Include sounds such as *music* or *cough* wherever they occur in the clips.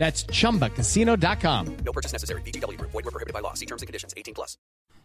That's chumbacasino.com. No purchase necessary. VGW Group. Void were prohibited by law. See terms and conditions. 18 plus.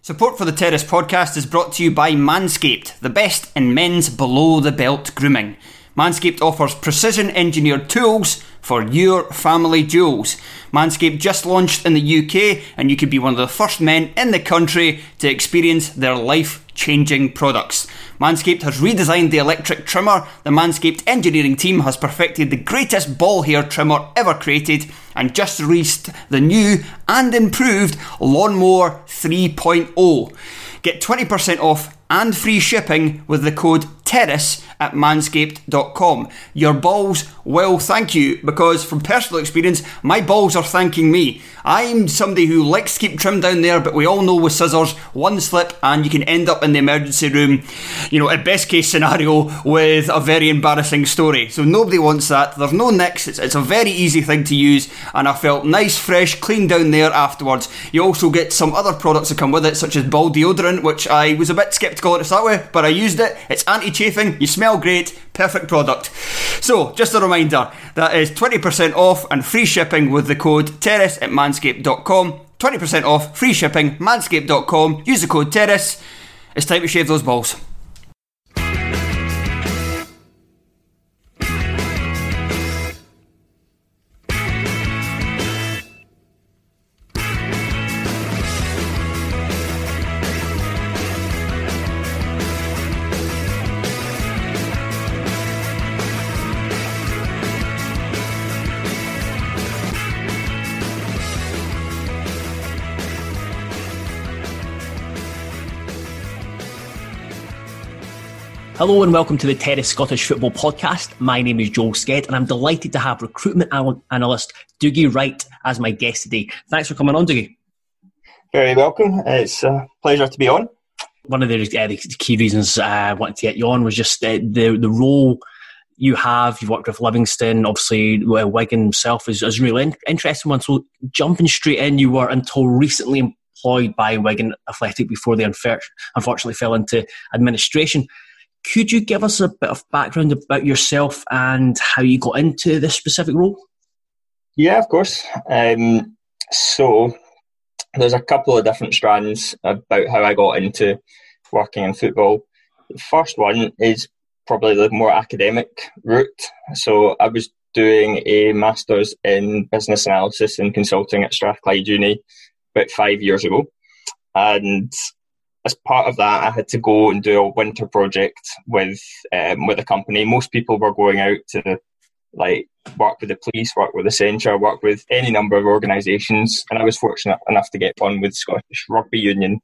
Support for the Terrace podcast is brought to you by Manscaped, the best in men's below the belt grooming. Manscaped offers precision engineered tools for your family jewels. Manscaped just launched in the UK, and you could be one of the first men in the country to experience their life changing products. Manscaped has redesigned the electric trimmer. The Manscaped engineering team has perfected the greatest ball hair trimmer ever created and just released the new and improved Lawnmower 3.0. Get 20% off and free shipping with the code TERRACE at manscaped.com. Your balls will thank you because, from personal experience, my balls are thanking me. I'm somebody who likes to keep trim down there, but we all know with scissors, one slip and you can end up in the emergency room, you know, at best case scenario, with a very embarrassing story. So nobody wants that. There's no nicks, it's, it's a very easy thing to use, and I felt nice, fresh, clean down there afterwards. You also get some other products that come with it, such as ball deodorant, which I was a bit sceptical at start with, but I used it. It's anti chafing, you smell great, perfect product. So, just a reminder that is 20% off and free shipping with the code terrace at manscaped.com. 20% off, free shipping, manscaped.com. Use the code terrace. It's time to shave those balls. Hello and welcome to the Terrace Scottish Football Podcast. My name is Joel Skett and I'm delighted to have recruitment analyst Dougie Wright as my guest today. Thanks for coming on, Dougie. Very welcome. It's a pleasure to be on. One of the, uh, the key reasons I wanted to get you on was just uh, the the role you have. You've worked with Livingston, obviously uh, Wigan himself is, is a really in- interesting one. So jumping straight in, you were until recently employed by Wigan Athletic before they unfor- unfortunately fell into administration. Could you give us a bit of background about yourself and how you got into this specific role? Yeah, of course. Um, so there's a couple of different strands about how I got into working in football. The first one is probably the more academic route. So I was doing a master's in business analysis and consulting at Strathclyde Uni about five years ago. And as part of that, I had to go and do a winter project with um, with a company. Most people were going out to like work with the police, work with the centre, work with any number of organisations, and I was fortunate enough to get one with Scottish Rugby Union.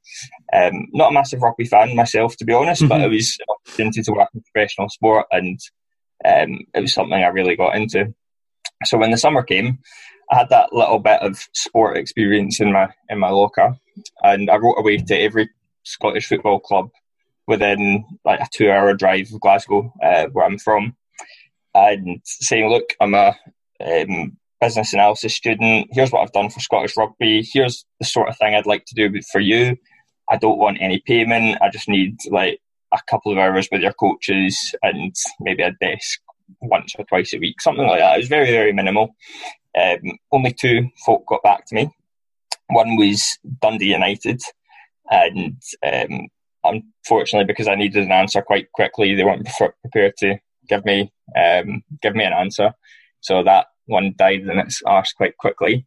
Um, not a massive rugby fan myself, to be honest, mm-hmm. but it was an opportunity to work in professional sport, and um, it was something I really got into. So when the summer came, I had that little bit of sport experience in my in my locker, and I wrote away to every Scottish football club within like a two hour drive of Glasgow, uh, where I'm from, and saying, look, I'm a um, business analysis student. Here's what I've done for Scottish Rugby. Here's the sort of thing I'd like to do for you. I don't want any payment. I just need like a couple of hours with your coaches and maybe a desk once or twice a week, something like that. It was very, very minimal. Um, only two folk got back to me. One was Dundee United, and um, unfortunately, because I needed an answer quite quickly, they weren't prepared to give me um, give me an answer. So that one died in its arse quite quickly.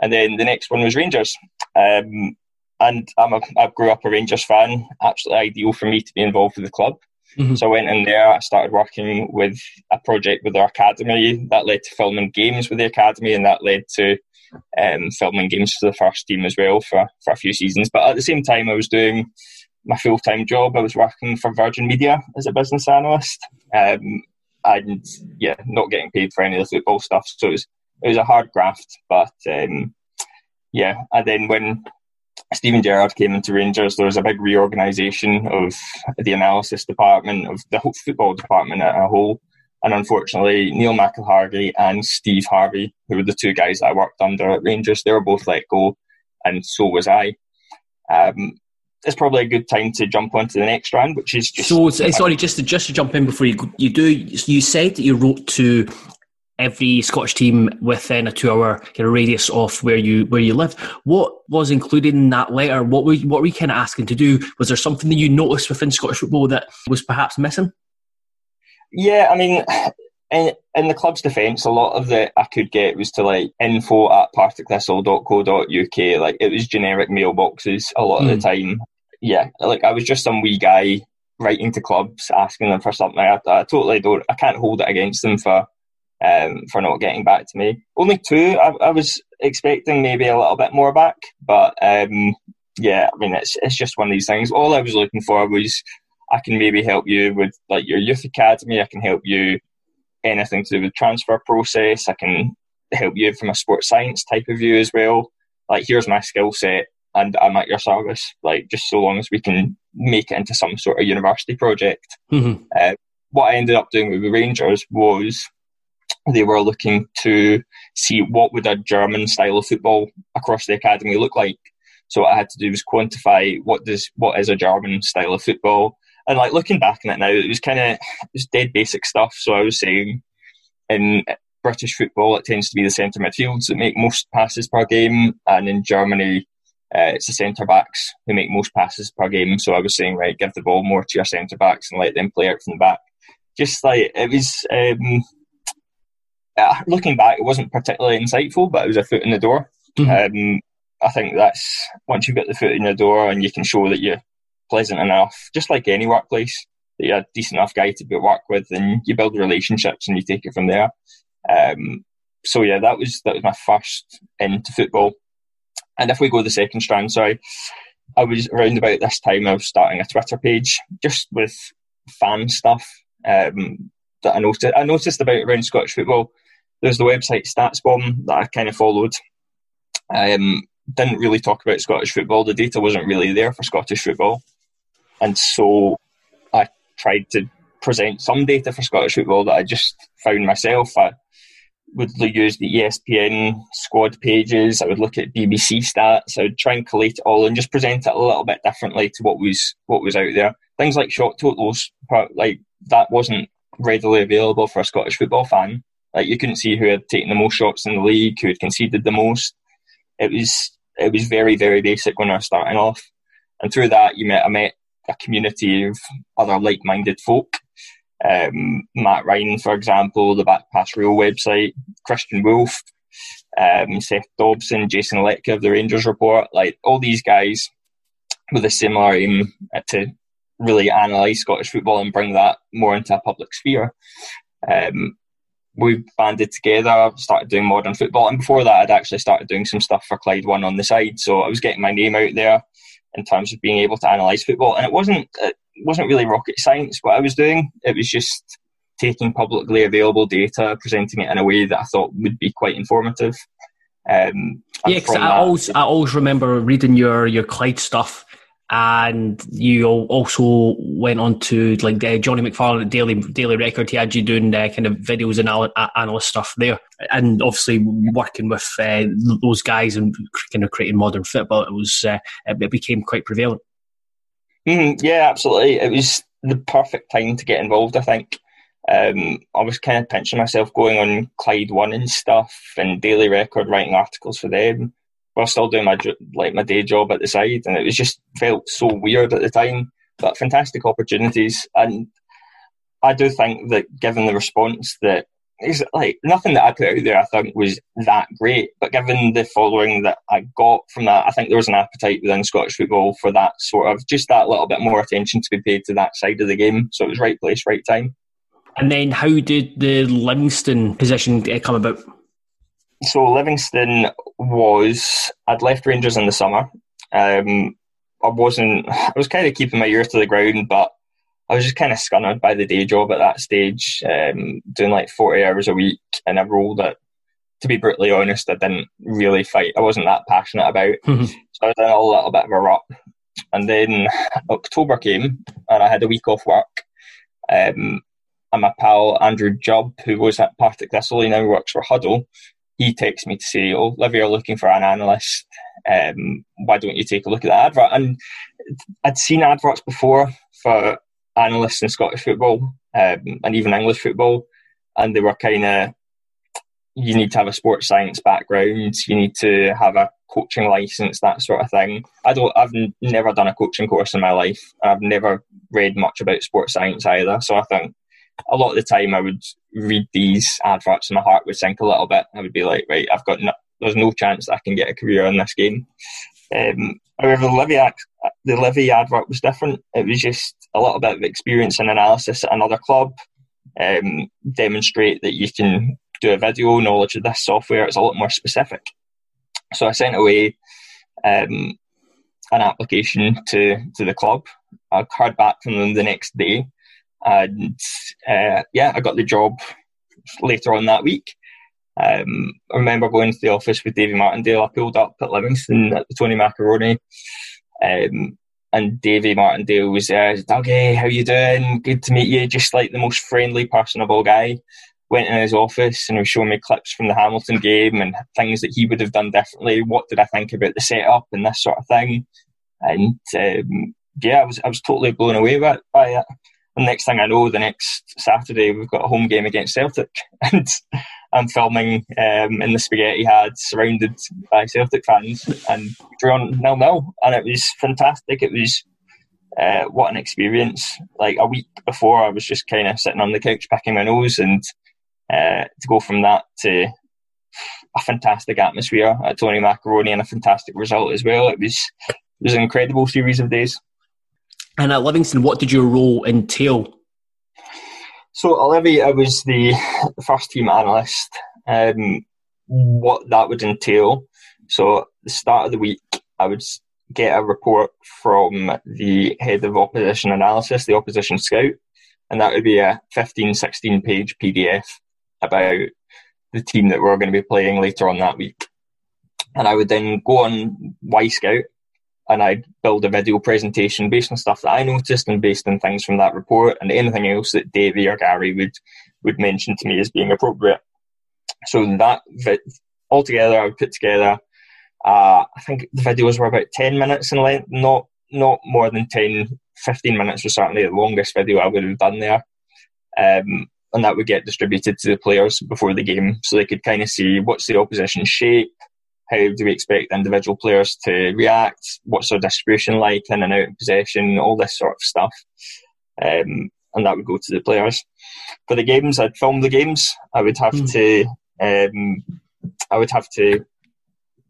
And then the next one was Rangers. Um, and I'm a, I grew up a Rangers fan. Absolutely ideal for me to be involved with the club. Mm-hmm. So I went in there. I started working with a project with our academy that led to filming games with the academy, and that led to um, filming games for the first team as well for, for a few seasons. But at the same time, I was doing my full time job. I was working for Virgin Media as a business analyst, um, and yeah, not getting paid for any of the football stuff. So it was it was a hard graft, but um, yeah. And then when Steven Gerrard came into Rangers, there was a big reorganisation of the analysis department, of the whole football department as a whole. And unfortunately, Neil McIlhargey and Steve Harvey, who were the two guys I worked under at Rangers, they were both let go, and so was I. Um, it's probably a good time to jump onto the next round, which is just. So, sorry, just to, just to jump in before you you do, you said that you wrote to every Scottish team within a two-hour kind of radius of where you where you lived. What was included in that letter? What were what were you kind of asking to do? Was there something that you noticed within Scottish football that was perhaps missing? Yeah, I mean, *sighs* in, in the club's defence, a lot of the I could get was to like info at partickthistle.co.uk. Like it was generic mailboxes a lot mm. of the hmm. time. Yeah, like I was just some wee guy writing to clubs asking them for something. I, I totally don't. I can't hold it against them for um, for not getting back to me. Only two. I, I, was expecting maybe a little bit more back, but um, yeah, I mean it's it's just one of these things. All I was looking for was I can maybe help you with like your youth academy. I can help you anything to do with transfer process. I can help you from a sports science type of view as well. Like here's my skill set and I'm at your service. Like just so long as we can make it into some sort of university project. Mm-hmm. Uh, what I ended up doing with the Rangers was they were looking to see what would a German style of football across the academy look like. So what I had to do was quantify what does what is a German style of football. And like looking back on it now, it was kind of just dead basic stuff. So I was saying in British football, it tends to be the centre midfields that make most passes per game, and in Germany, uh, it's the centre backs who make most passes per game. So I was saying, right, give the ball more to your centre backs and let them play out from the back. Just like it was, um, uh, looking back, it wasn't particularly insightful, but it was a foot in the door. Mm-hmm. Um, I think that's once you've got the foot in the door and you can show that you're pleasant enough, just like any workplace, that you're a decent enough guy to be work with, and you build relationships and you take it from there. Um, so yeah, that was that was my first into football. And if we go the second strand, sorry, I was around about this time I was starting a Twitter page just with fan stuff um, that I noticed. I noticed about around Scottish football there's the website StatsBomb that I kind of followed. Um, didn't really talk about Scottish football. The data wasn't really there for Scottish football, and so I tried to present some data for Scottish football that I just found myself. I would use the ESPN squad pages. I would look at BBC stats. I would try and collate it all and just present it a little bit differently to what was what was out there. Things like shot totals, like that wasn't readily available for a Scottish football fan. Like you couldn't see who had taken the most shots in the league, who had conceded the most. It was it was very very basic when I was starting off, and through that you met I met a community of other like minded folk. Um, Matt Ryan, for example, the Back Pass Real website, Christian Woolf, um, Seth Dobson, Jason Letka of the Rangers Report, like all these guys with a similar aim to really analyse Scottish football and bring that more into a public sphere. Um, we banded together, started doing modern football, and before that, I'd actually started doing some stuff for Clyde One on the side. So I was getting my name out there in terms of being able to analyse football, and it wasn't it wasn't really rocket science what I was doing. It was just taking publicly available data, presenting it in a way that I thought would be quite informative. Um, yeah, because I always I always remember reading your your Clyde stuff and you also went on to like uh, Johnny McFarlane at Daily Daily Record. He had you doing uh, kind of videos and anal- analyst stuff there, and obviously working with uh, those guys and kind of creating modern football. It was uh, it became quite prevalent. Mm, yeah, absolutely. It was the perfect time to get involved. I think um, I was kind of pinching myself going on Clyde One and stuff and Daily Record, writing articles for them while still doing my like my day job at the side, and it was just felt so weird at the time. But fantastic opportunities, and I do think that given the response that is like nothing that I put out there, I think was that great. But given the following that I got from that, I think there was an appetite within Scottish football for that sort of just that little bit more attention to be paid to that side of the game. So it was right place, right time. And then, how did the Livingston position eh, come about? So Livingston was I'd left Rangers in the summer. Um, I wasn't. I was kind of keeping my ears to the ground, but I was just kind of scunnered by the day job at that stage, um, doing like forty hours a week in a role that, to be brutally honest, I didn't really fight. I wasn't that passionate about. *laughs* Mm-hmm. So I was in a little bit of a rut. And then October came, and I had a week off work. Um, and my pal Andrew Jubb, who was at Partick Thistle, he now works for Hudl he texts me to say, "Oh, Livy are looking for an analyst. Um, why don't you take a look at the advert?" And I'd seen adverts before for analysts in Scottish football um, and even English football, and they were kind of you need to have a sports science background, you need to have a coaching license, that sort of thing. I don't. I've n- never done a coaching course in my life. I've never read much about sports science either. So I think a lot of the time I would read these adverts and my heart would sink a little bit. I would be like, right, I've got no, there's no chance that I can get a career in this game. Um, however, the Livy, the Livy advert was different. It was just a little bit of experience and analysis at another club. Um, demonstrate that you can do a video, knowledge of this software. It's a lot more specific. So I sent away um, an application to, to the club. I heard back from them the next day and uh, yeah, I got the job later on that week. Um, I remember going to the office with Davy Martindale. I pulled up at Livingston at the Tony Macaroni, um, and Davy Martindale was there. Dougie, how you doing? Good to meet you. Just like the most friendly, personable guy. Went in his office and was showing me clips from the Hamilton game and things that he would have done differently. What did I think about the setup and this sort of thing? And um, yeah, I was I was totally blown away by, by it. And next thing I know, the next Saturday we've got a home game against Celtic, *laughs* and I'm filming um, in the spaghetti had surrounded by Celtic fans, and drawn nil nil, and it was fantastic. It was uh, what an experience! Like a week before, I was just kind of sitting on the couch picking my nose, and uh, to go from that to a fantastic atmosphere at Tony Macaroni and a fantastic result as well. It was it was an incredible series of days. And at Livingston, what did your role entail? So at Livy, I was the first team analyst. Um, what that would entail. So the start of the week, I would get a report from the head of opposition analysis, the opposition scout, and that would be a 15, 16 page PDF about the team that we're going to be playing later on that week. And I would then go on Wyscout and I'd build a video presentation based on stuff that I noticed and based on things from that report and anything else that Davey or Gary would would mention to me as being appropriate. So that altogether, I would put together. Uh, I think the videos were about ten minutes in length, not not more than 10, 15 minutes was certainly the longest video I would have done there. Um, and that would get distributed to the players before the game so they could kind of see what's the opposition shape, how do we expect individual players to react? What's their distribution like in and out of possession? All this sort of stuff. Um, and that would go to the players. For the games, I'd film the games. I would have mm. to, um, I would have to,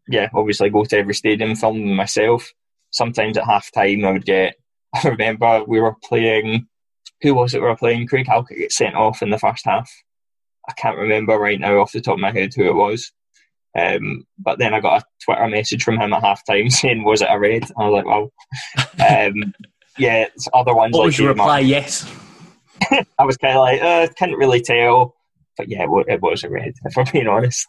yeah, obviously go to every stadium, film them myself. Sometimes at half time, I would get, *laughs* I remember we were playing, who was it we were playing? Craig Halkett get sent off in the first half. I can't remember right now off the top of my head who it was. Um, but then I got a Twitter message from him at halftime *laughs* saying, "Was it a red?" I was like, "Well, um, yeah." It's other ones. What like was your reply? Yes. *laughs* I was kind of like, uh, couldn't really tell. but yeah, it was a red, *laughs* if I'm being honest.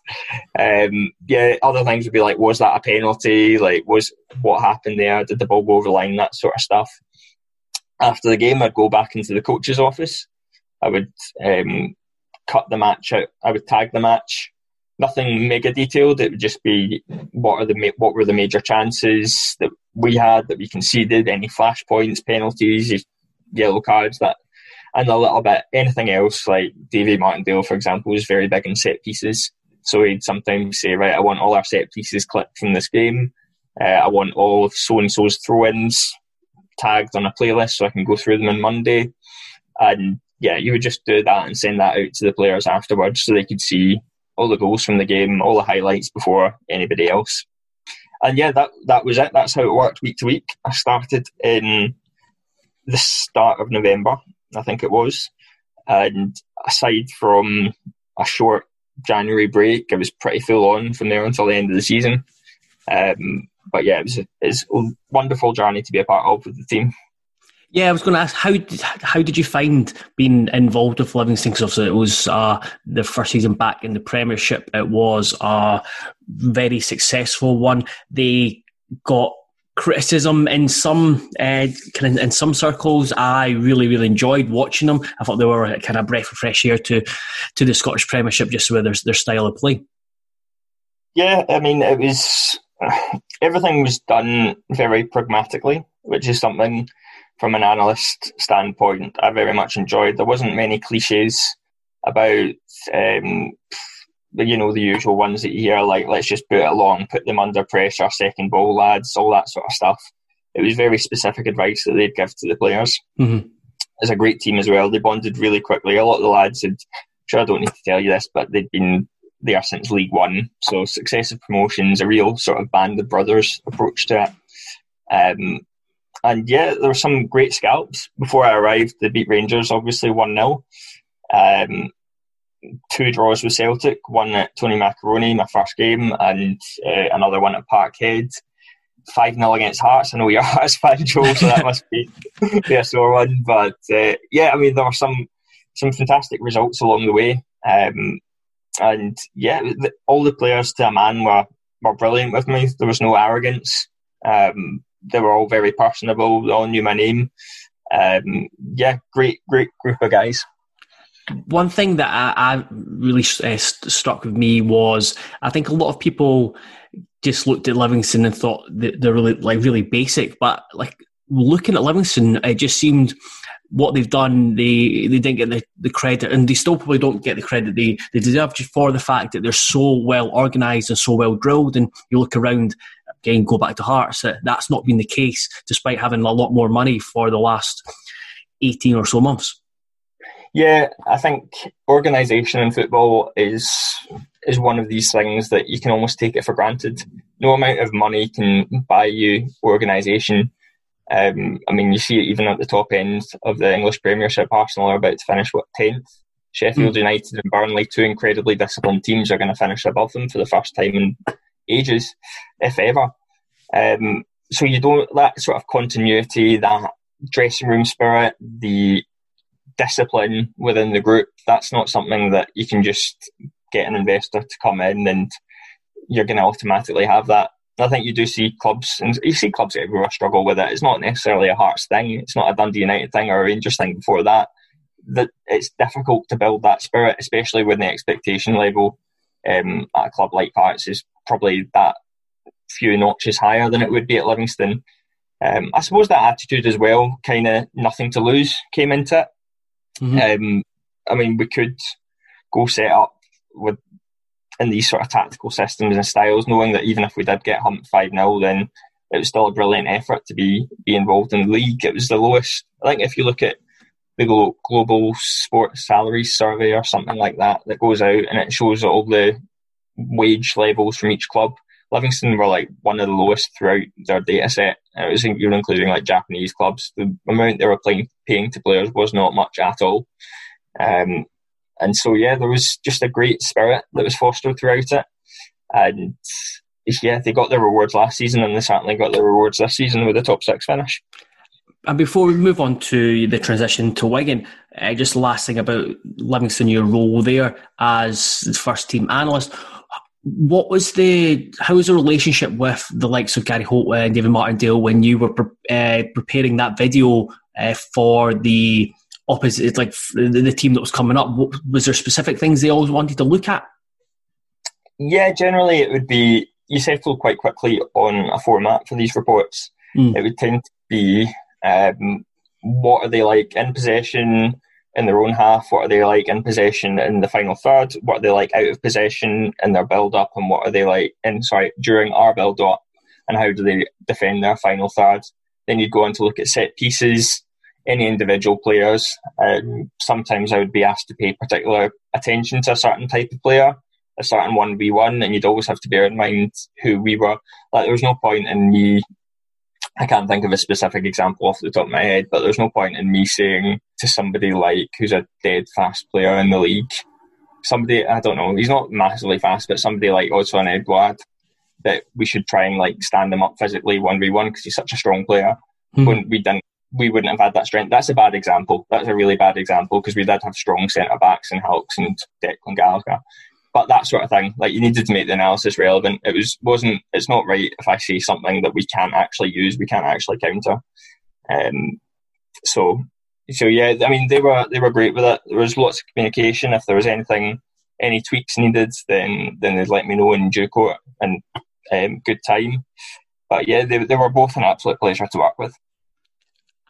Um, yeah, other things would be like, was that a penalty? Like, was what happened there? Did the ball go over the line? That sort of stuff. After the game, I'd go back into the coach's office. I would um, cut the match out. I would tag the match. Nothing mega detailed. It would just be what are the what were the major chances that we had that we conceded, any flash points, penalties, yellow cards, that and a little bit anything else like Davy Martindale, for example, was very big in set pieces. So he'd sometimes say, right, I want all our set pieces clipped from this game. Uh, I want all of so and so's throw ins tagged on a playlist so I can go through them on Monday. And yeah, you would just do that and send that out to the players afterwards so they could see all the goals from the game, all the highlights before anybody else. And yeah, that that was it. That's how it worked week to week. I started in the start of November I think it was. And aside from a short January break, it was pretty full on from there until the end of the season. Um, but yeah, it was, a, it was a wonderful journey to be a part of with the team. Yeah, I was going to ask how did, how did you find being involved with Livingston? Because it was uh, the first season back in the Premiership. It was a very successful one. They got criticism in some uh, in some circles. I really really enjoyed watching them. I thought they were a kind of breath of fresh air to to the Scottish Premiership, just with their their style of play. Yeah, I mean it was *sighs* everything was done very pragmatically, which is something from an analyst standpoint I very much enjoyed. There wasn't many cliches about um, you know the usual ones that you hear, like let's just put it along, put them under pressure, second ball lads, all that sort of stuff. It was very specific advice that they'd give to the players. Mm-hmm. It's a great team as well. They bonded really quickly. A lot of the lads had, sure I don't need to tell you this, but they'd been there since League One, so successive promotions, a real sort of band of brothers approach to it. Um, and yeah, there were some great scalps before I arrived. They beat Rangers, obviously one 0 um, two draws with Celtic, one at Tony Macaroni, my first game, and uh, another one at Parkhead. 5 0 against Hearts. I know your Hearts fan, Joe, so that must be, *laughs* be a sore one. But uh, yeah, I mean, there were some some fantastic results along the way. Um, and yeah, the, all the players to a man were, were brilliant with me. There was no arrogance. Um, they were all very personable. They all knew my name. Um, yeah, great, great group of guys one thing that I, I really uh, struck with me was I think a lot of people just looked at Livingston and thought they're really like really basic, but like looking at Livingston, it just seemed what they've done, they they didn't get the, the credit, and they still probably don't get the credit they, they deserve just for the fact that they're so well organised and so well drilled. And you look around, again, go back to Hearts, that that's not been the case, despite having a lot more money for the last 18 or so months. Yeah, I think organisation in football is is one of these things that you can almost take it for granted. No amount of money can buy you organisation. Um, I mean, you see it even at the top end of the English Premiership. Arsenal are about to finish what tenth. Sheffield mm. United and Burnley, two incredibly disciplined teams, are going to finish above them for the first time in ages, if ever. Um, so you don't that sort of continuity, that dressing room spirit, the discipline within the group. That's not something that you can just get an investor to come in and you're going to automatically have that. I think you do see clubs, and you see clubs everywhere struggle with it. It's not necessarily a Hearts thing. It's not a Dundee United thing or a Rangers thing before that. That it's difficult to build that spirit, especially when the expectation level um, at a club like Hearts is probably that few notches higher than it would be at Livingston. Um, I suppose that attitude as well, kind of nothing to lose, came into it. Mm-hmm. Um, I mean, we could go set up with in these sort of tactical systems and styles, knowing that even if we did get humped five 0 then it was still a brilliant effort to be be involved in the league. It was the lowest. I think if you look at the global sports salaries survey or something like that that goes out and it shows all the wage levels from each club. Livingston were like one of the lowest throughout their data set. It was you're including like Japanese clubs. The amount they were playing, paying to players was not much at all. Um, and so yeah, there was just a great spirit that was fostered throughout it. And yeah, they got their rewards last season, and they certainly got their rewards this season with the top six finish. And before we move on to the transition to Wigan, uh, just last thing about Livingston, your role there as the first team analyst. What was the how was the relationship with the likes of Gary Holt and David Martindale when you were uh, preparing that video uh, for the opposite, like the, the, team that was coming up? Was there specific things they always wanted to look at? Yeah, generally it would be you settle quite quickly on a format for these reports. Mm. It would tend to be um, what are they like in possession in their own half? What are they like in possession in the final third? What are they like out of possession in their build up? And what are they like in sorry during our build up? And how do they defend their final third? Then you'd go on to look at set pieces, any individual players. Um, sometimes I would be asked to pay particular attention to a certain type of player, a certain one v one, and you'd always have to bear in mind who we were. Like there was no point in me I can't think of a specific example off the top of my head, but there's no point in me saying to somebody like who's a dead fast player in the league, somebody I don't know, he's not massively fast, but somebody like Odsonne Edouard, that we should try and like stand him up physically one v one because he's such a strong player. Mm-hmm. When we didn't, we wouldn't have had that strength. That's a bad example. That's a really bad example because we did have strong centre backs and Hulks and Declan Gallagher but that sort of thing. Like you needed to make the analysis relevant. It was wasn't. It's not right if I see something that we can't actually use, we can't actually counter. Um, so, so yeah. I mean, they were they were great with it. There was lots of communication. If there was anything, any tweaks needed, then then they'd let me know in due course and um, good time. But yeah, they they were both an absolute pleasure to work with.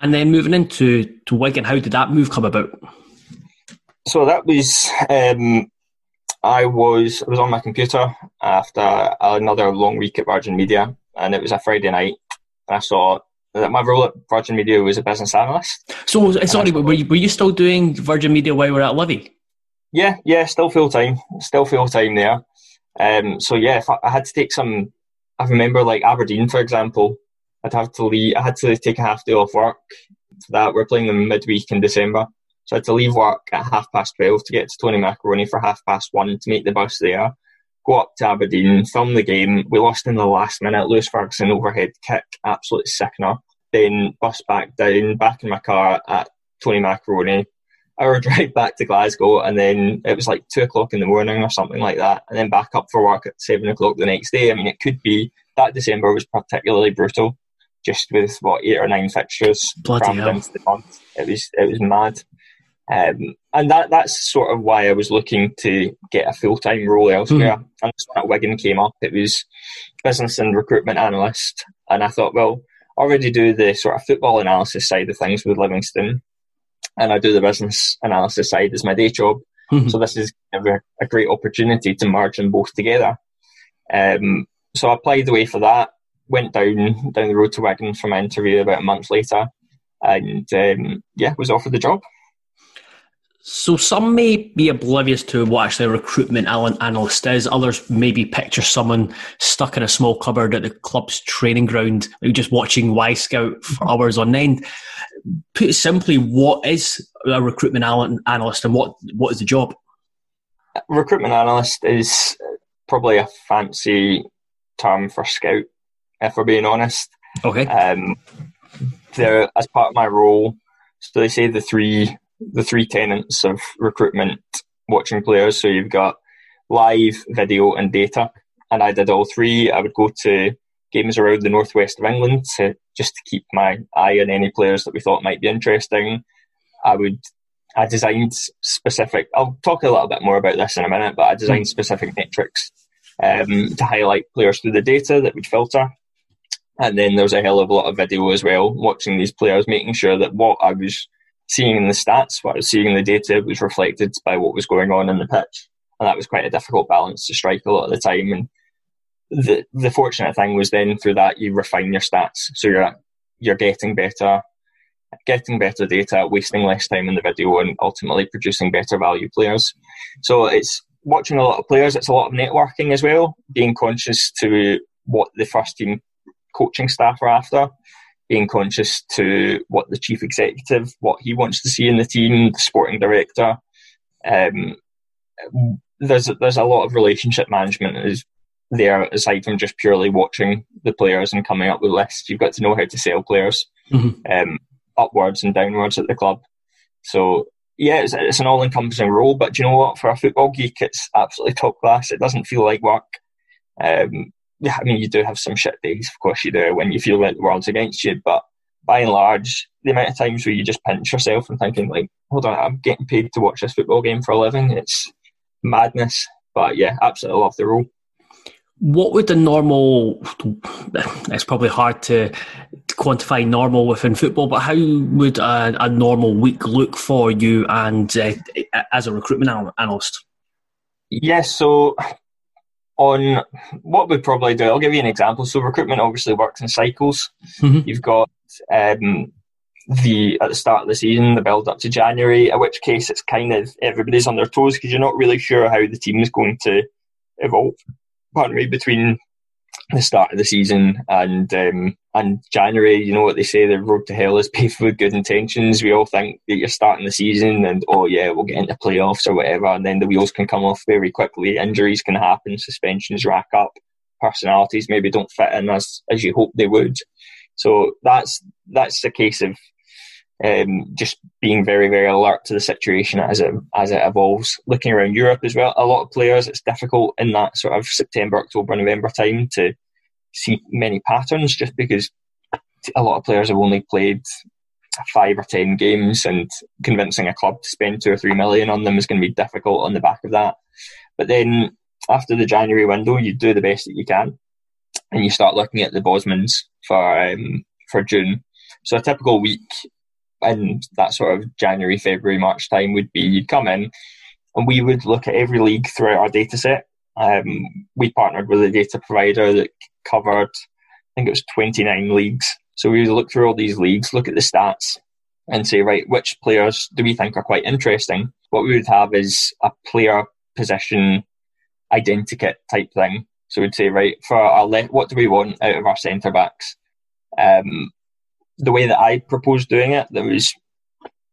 And then moving into to Wigan, how did that move come about? So that was um, I was I was on my computer after another long week at Virgin Media, and it was a Friday night, and I saw that my role at Virgin Media was a business analyst. So, sorry, were you, were you still doing Virgin Media while you were at Livy? Yeah, yeah, still full time, still full time there. Um, so yeah, if I, I had to take some, I remember like Aberdeen, for example, I'd have to leave. I had to take a half day off work for that. We're playing them midweek in December. So I had to leave work at half past 12 to get to Tony Macaroni for half past one to make the bus there. Go up to Aberdeen, film the game. We lost in the last minute. Lewis Ferguson overhead kick, absolute sickener. Then bus back down, back in my car at Tony Macaroni. Hour *laughs* drive back to Glasgow, and then it was like two o'clock in the morning or something like that. And then back up for work at seven o'clock the next day. I mean, it could be that December was particularly brutal, just with what eight or nine fixtures Bloody crammed hell. into the month. It was it was mad. Um, and that that's sort of why I was looking to get a full time role elsewhere. Mm. And when Wigan came up, it was business and recruitment analyst, and I thought, well, I already do the sort of football analysis side of things with Livingston, and I do the business analysis side as my day job. Mm-hmm. So this is a, a, great opportunity to merge them both together. Um, so I applied the way for that. Went down down the road to Wigan for my interview about a month later, and um, yeah, was offered the job. So some may be oblivious to what actually a recruitment analyst is. Others maybe picture someone stuck in a small cupboard at the club's training ground, just watching Y Wyscout for hours on end. Put simply, what is a recruitment analyst and what, what is the job? Recruitment analyst is probably a fancy term for scout, if we're being honest. Okay. Um, there, as part of my role, so they say the three the three tenets of recruitment watching players. So you've got live, video, and data. And I did all three. I would go to games around the northwest of England to just to keep my eye on any players that we thought might be interesting. I would I designed specific. I'll talk a little bit more about this in a minute, but I designed hmm. specific metrics um, to highlight players through the data that would filter. And then there's a hell of a lot of video as well, watching these players, making sure that what I was seeing in the stats, what I was seeing in the data was reflected by what was going on in the pitch. And that was quite a difficult balance to strike a lot of the time. And the the fortunate thing was then through that you refine your stats. So you're you're getting better, getting better data, wasting less time in the video and ultimately producing better value players. So it's watching a lot of players, it's a lot of networking as well, being conscious to what the first team coaching staff are after being conscious to what the chief executive, what he wants to see in the team, the sporting director. Um, there's there's a lot of relationship management is there aside from just purely watching the players and coming up with lists. You've got to know how to sell players. Mm-hmm. Um, upwards and downwards at the club. So yeah, it's, it's an all-encompassing role. But do you know what? For a football geek, it's absolutely top class. It doesn't feel like work. Um, yeah, I mean, you do have some shit days, of course you do, when you feel like the world's against you. But by and large, the amount of times where you just pinch yourself and thinking like, hold on, I'm getting paid to watch this football game for a living. It's madness. But yeah, absolutely love the role what would a normal it's probably hard to, quantify normal within football but how would a, a normal week look for you and uh, as a recruitment analyst yes so on what we probably do i'll give you an example so recruitment obviously works in cycles mm-hmm. you've got um, the at the start of the season the build up to january in which case it's kind of everybody's on their toes because you're not really sure how the team is going to evolve pardon me, between the start of the season and um, and January, you know what they say, the road to hell is paved with good intentions. We all think that you're starting the season and oh yeah, we'll get into playoffs or whatever, and then the wheels can come off very quickly. Injuries can happen, suspensions rack up, personalities maybe don't fit in as as you hope they would. So that's that's the case of um, just being very, very alert to the situation as it as it evolves. Looking around Europe as well, a lot of players, it's difficult in that sort of September, October, November time to see many patterns, just because a lot of players have only played five or ten games, and convincing a club to spend two or three million on them is going to be difficult on the back of that. But then after the January window, you do the best that you can, and you start looking at the Bosmans for um, for June. So a typical week in that sort of January, February, March time would be you'd come in and we would look at every league throughout our data set. Um, we partnered with a data provider that covered, I think it was 29 leagues. So we would look through all these leagues, look at the stats, and say, right, which players do we think are quite interesting? What we would have is a player position identikit type thing. So we'd say, right, for our left, what do we want out of our centre backs? Um, the way that I proposed doing it, that was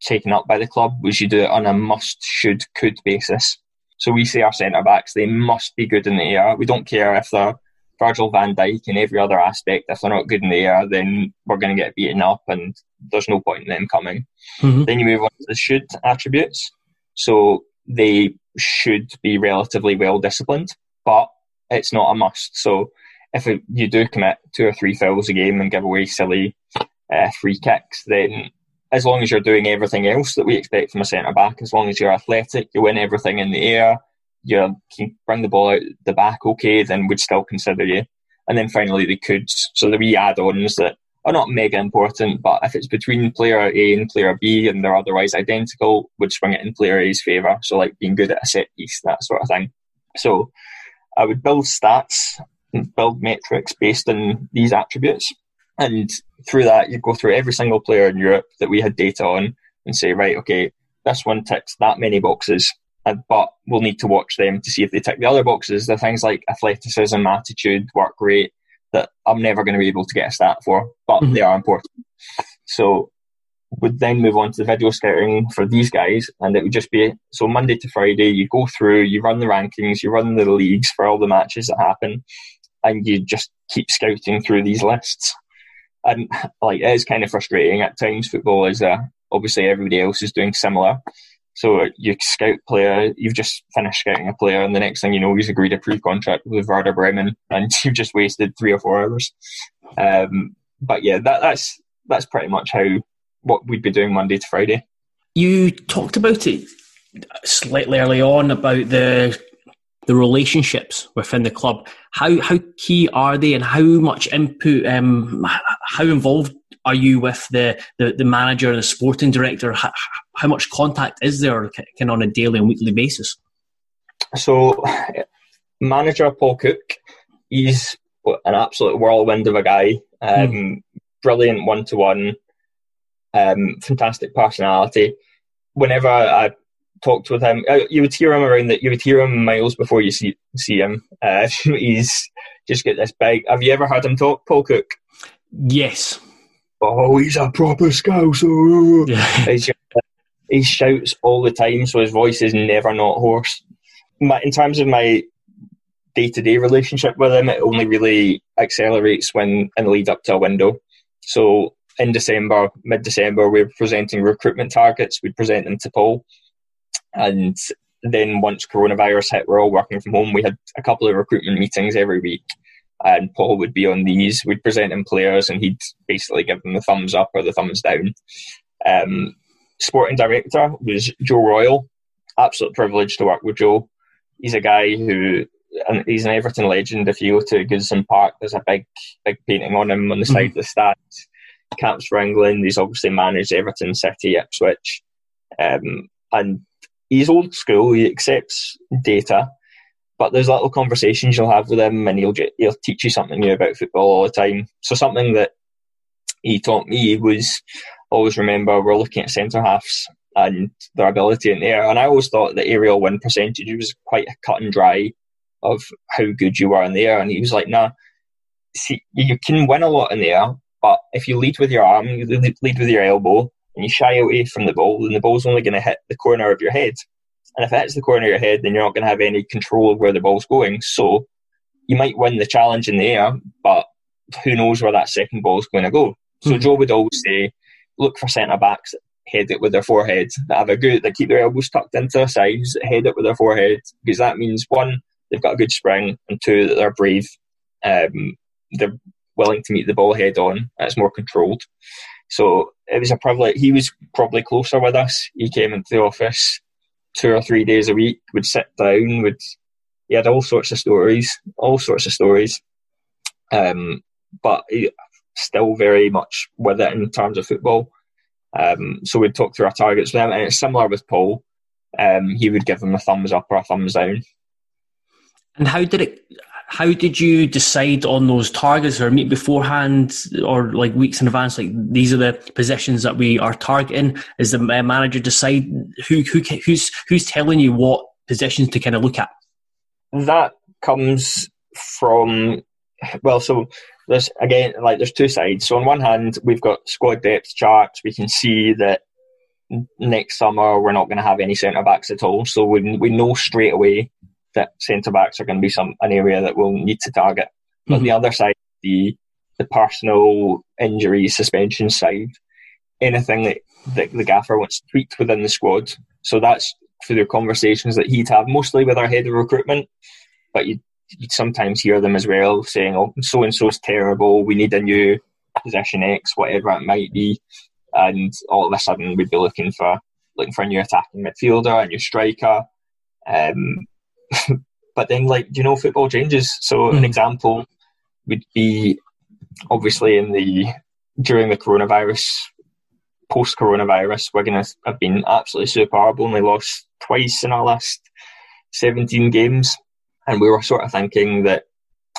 taken up by the club, was you do it on a must, should, could basis. So we say our centre backs, they must be good in the air. We don't care if they're Virgil van Dijk in every other aspect. If they're not good in the air, then we're going to get beaten up and there's no point in them coming. Mm-hmm. Then you move on to the should attributes. So they should be relatively well disciplined, but it's not a must. So if it, you do commit two or three fouls a game and give away silly uh, free kicks, then as long as you're doing everything else that we expect from a centre back, as long as you're athletic, you win everything in the air, you can bring the ball out the back okay, then we'd still consider you. And then finally the could. So the wee add-ons that are not mega important, but if it's between player A and player B and they're otherwise identical, would swing it in player A's favour. So like being good at a set piece, that sort of thing. So I would build stats, and build metrics based on these attributes. And through that, you go through every single player in Europe that we had data on and say, right, okay, this one ticks that many boxes, but we'll need to watch them to see if they tick the other boxes. The things like athleticism, attitude, work rate that I'm never going to be able to get a stat for, but mm-hmm. they are important. So we'd then move on to the video scouting for these guys, and it would just be so Monday to Friday, you go through, you run the rankings, you run the leagues for all the matches that happen, and you just keep scouting through these lists and like it is kind of frustrating at times. Football is uh, obviously everybody else is doing similar. So you scout player, you've just finished scouting a player, and the next thing you know, he's agreed a pre-contract with Werder Bremen, and *laughs* you've just wasted three or four hours. Um, but yeah, that, that's that's pretty much how what we'd be doing Monday to Friday. You talked about it slightly early on about the the relationships within the club. How how key are they, and how much input? Um, how involved are you with the, the, the manager the sporting director? How, how much contact is there, kind on a daily and weekly basis? So, manager Paul Cook, he's an absolute whirlwind of a guy. Um, mm. Brilliant one to one, fantastic personality. Whenever I talked with him. Uh, you would hear him around that. You would hear him miles before you see see him. Uh, *laughs* he's just got this big. Have you ever heard him talk, Paul Cook? Yes. Oh, he's a proper scouser. *laughs* Yeah. Uh, he shouts all the time, so his voice is never not hoarse. My, in terms of my day to day relationship with him, it only really accelerates when in the lead up to a window. So in December, mid December, we were presenting recruitment targets. We'd present them to Paul. And then once coronavirus hit, we're all working from home. We had a couple of recruitment meetings every week. And Paul would be on these. We'd present him players and he'd basically give them the thumbs up or the thumbs down. Um, sporting director was Joe Royle. Absolute privilege to work with Joe. He's a guy who and he's an Everton legend. If you go to Goodison Park, there's a big, big painting on him on the mm-hmm. side of the stands. Camps for England. He's obviously managed Everton, City, Ipswich, um, and he's old school. He accepts data, but there's little conversations you'll have with him, and he'll he'll teach you something new about football all the time. So something that he taught me was always remember we're looking at centre halves and their ability in there. And I always thought the aerial win percentage was quite a cut and dry of how good you were in the air. And he was like, nah, see, you can win a lot in the air, but if you lead with your arm, you lead with your elbow, and you shy away from the ball, then the ball's only going to hit the corner of your head. And if it hits the corner of your head, then you're not going to have any control of where the ball's going. So you might win the challenge in the air, but who knows where that second ball is going to go. So mm-hmm. Joe would always say, look for centre backs that head it with their forehead, that have a good, that keep their elbows tucked into their sides, head it with their forehead, because that means one, they've got a good spring, and two, that they're brave. Um, they're willing to meet the ball head on. It's more controlled. So it was a privilege. He was probably closer with us. He came into the office two or three days a week. Would sit down. Would he had all sorts of stories, all sorts of stories. Um, but he, still very much with it in terms of football. Um, so we'd talk through our targets with him, and it's similar with Paul. Um, he would give them a thumbs up or a thumbs down. And how did it? How did you decide on those targets, or meet beforehand, or like weeks in advance? Like these are the positions that we are targeting. Is the uh, manager decide who who who's who's telling you what positions to kind of look at? That comes from well, so there's again like there's two sides. So on one hand, we've got squad depth charts. We can see that next summer we're not going to have any centre backs at all. So we we know straight away that centre backs are going to be some an area that we'll need to target. Mm-hmm. But the other side, the the personal injury suspension side, anything that, that the gaffer wants tweaked within the squad. So that's through the conversations that he'd have mostly with our head of recruitment. But you you sometimes hear them as well saying, "Oh, so and so's terrible. We need a new position X, whatever it might be." And all of a sudden, we'd be looking for looking for a new attacking midfielder, a new striker. Um, but then, like you know, football changes. So mm. an example would be obviously in the during the coronavirus, post coronavirus, we're going to have been absolutely superb. Only lost twice in our last seventeen games and we were sort of thinking that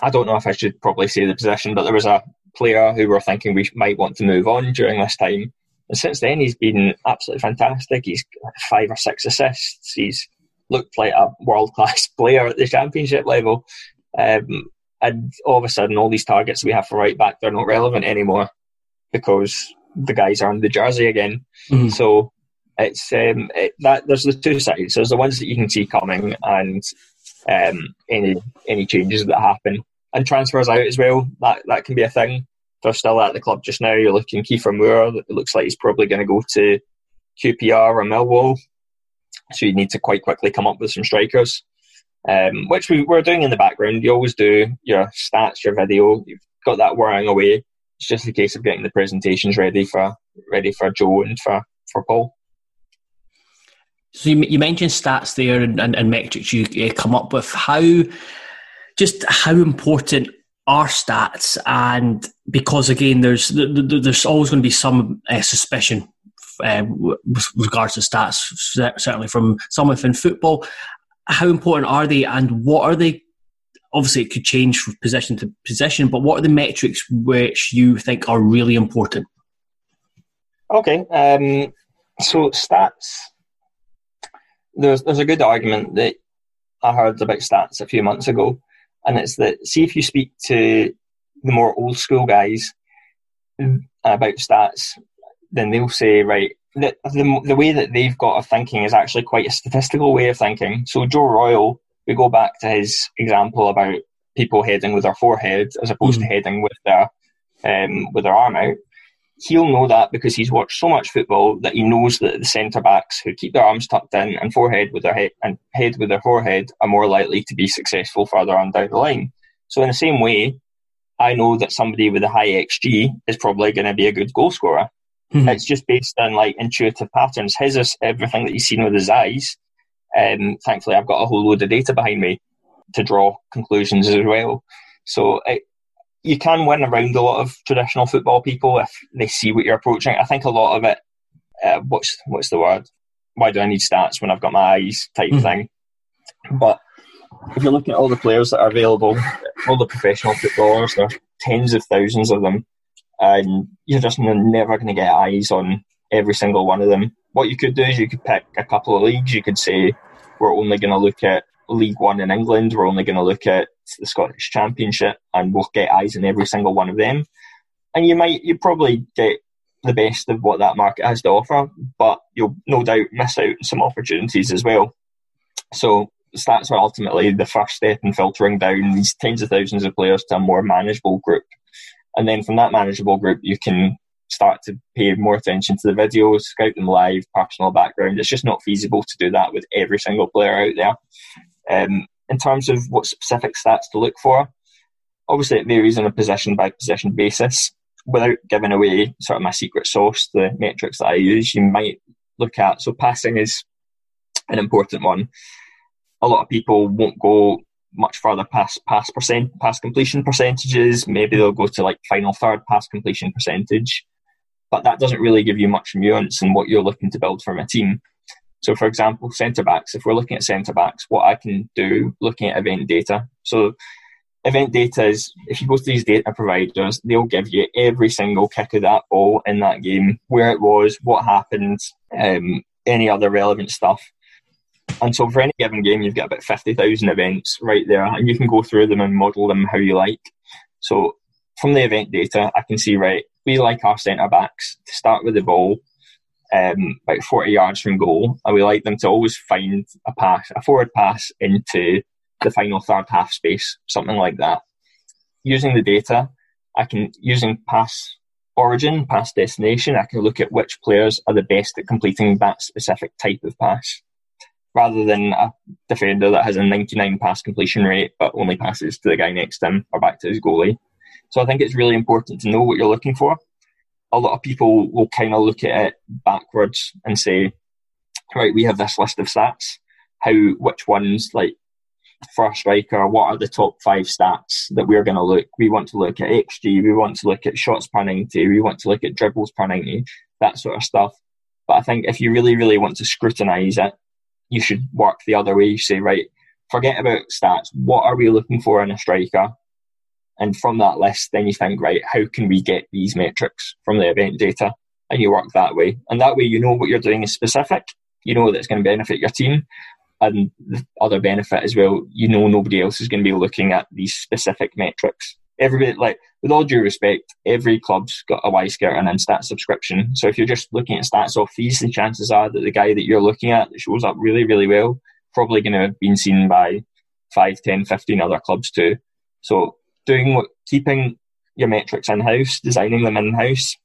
I don't know if I should probably say the position, but there was a player who we were thinking we might want to move on during this time. And since then, he's been absolutely fantastic. He's five or six assists. He's looked like a world class *laughs* player at the championship level. Um, and all of a sudden, all these targets we have for right back, they're not relevant anymore because the guys are in the jersey again. Mm-hmm. So it's um, it, that there's the two sides. There's the ones that you can see coming, and um, any any changes that happen and transfers out as well. That that can be a thing. They're still at the club just now. You're looking Kieffer Moore. It looks like he's probably going to go to QPR or Millwall. So you need to quite quickly come up with some strikers, um, which we, we're doing in the background. You always do your stats, your video. You've got that whirring away. It's just a case of getting the presentations ready for ready for Joe and for, for Paul. So you, you mentioned stats there and, and, and metrics you uh, come up with. How just how important are stats? And because again, there's there's always going to be some uh, suspicion uh, with regards to stats, certainly from some within football. How important are they, and what are they? Obviously, it could change from position to position, but what are the metrics which you think are really important? Okay, um, so stats there's there's a good argument that I heard about stats a few months ago, and it's that see if you speak to the more old school guys about stats, then they'll say right that the the way that they've got of thinking is actually quite a statistical way of thinking. So Joe Royle, we go back to his example about people heading with their forehead as opposed mm. to heading with their um, with their arm out. he'll know that because he's watched so much football that he knows that the centre backs who keep their arms tucked in and forehead with their head and head with their forehead are more likely to be successful further on down the line. So in the same way, I know that somebody with a high XG is probably going to be a good goal scorer. Mm-hmm. It's just based on like intuitive patterns. His is everything that he's seen with his eyes. Um, thankfully, I've got a whole load of data behind me to draw conclusions as well. So it, you can win around a lot of traditional football people if they see what you're approaching. I think a lot of it, uh, what's what's the word? Why do I need stats when I've got my eyes type mm. thing? But if you're looking at all the players that are available, all the professional footballers, there are tens of thousands of them, and you're just never going to get eyes on every single one of them. What you could do is you could pick a couple of leagues. You could say we're only going to look at League One in England. We're only going to look at the Scottish Championship, and we'll get eyes on every single one of them. And you might, you probably get the best of what that market has to offer, but you'll no doubt miss out on some opportunities as well. So stats are ultimately the first step in filtering down these tens of thousands of players to a more manageable group. And then from that manageable group, you can start to pay more attention to the videos, scout them live, personal background. It's just not feasible to do that with every single player out there. Um, in terms of what specific stats to look for, obviously it varies on a position by position basis. Without giving away sort of my secret sauce, the metrics that I use, you might look at. So passing is an important one. A lot of people won't go much further past pass percent pass completion percentages. Maybe they'll go to like final third pass completion percentage, but that doesn't really give you much nuance in what you're looking to build from a team. So, for example, centre backs, if we're looking at centre backs, what I can do looking at event data. So, event data is if you go to these data providers, they'll give you every single kick of that ball in that game, where it was, what happened, um, any other relevant stuff. And so, for any given game, you've got about 50,000 events right there, and you can go through them and model them how you like. So, from the event data, I can see, right, we like our centre backs to start with the ball um, about 40 yards from goal, and we like them to always find a pass, a forward pass into the final third half space, something like that. Using the data, I can using pass origin, pass destination, I can look at which players are the best at completing that specific type of pass, rather than a defender that has a 99 pass completion rate but only passes to the guy next to him or back to his goalie. So I think it's really important to know what you're looking for a lot of people will kind of look at it backwards and say, right, we have this list of stats. How, which ones, like for a striker, what are the top five stats that we're going to look? We want to look at XG, we want to look at shots per 90, we want to look at dribbles per 90, that sort of stuff. But I think if you really, really want to scrutinise it, you should work the other way. You say, right, forget about stats. What are we looking for in a striker? And from that list, then you think, right, how can we get these metrics from the event data? And you work that way. And that way, you know what you're doing is specific. You know that it's going to benefit your team. And the other benefit as well, you know nobody else is going to be looking at these specific metrics. Everybody, like, with all due respect, every club's got a Wyscout and Instat subscription. So if you're just looking at stats off these, the chances are that the guy that you're looking at that shows up really, really well, probably going to have been seen by 5, 10, 15 other clubs too. So doing what keeping your metrics in house, designing them in house,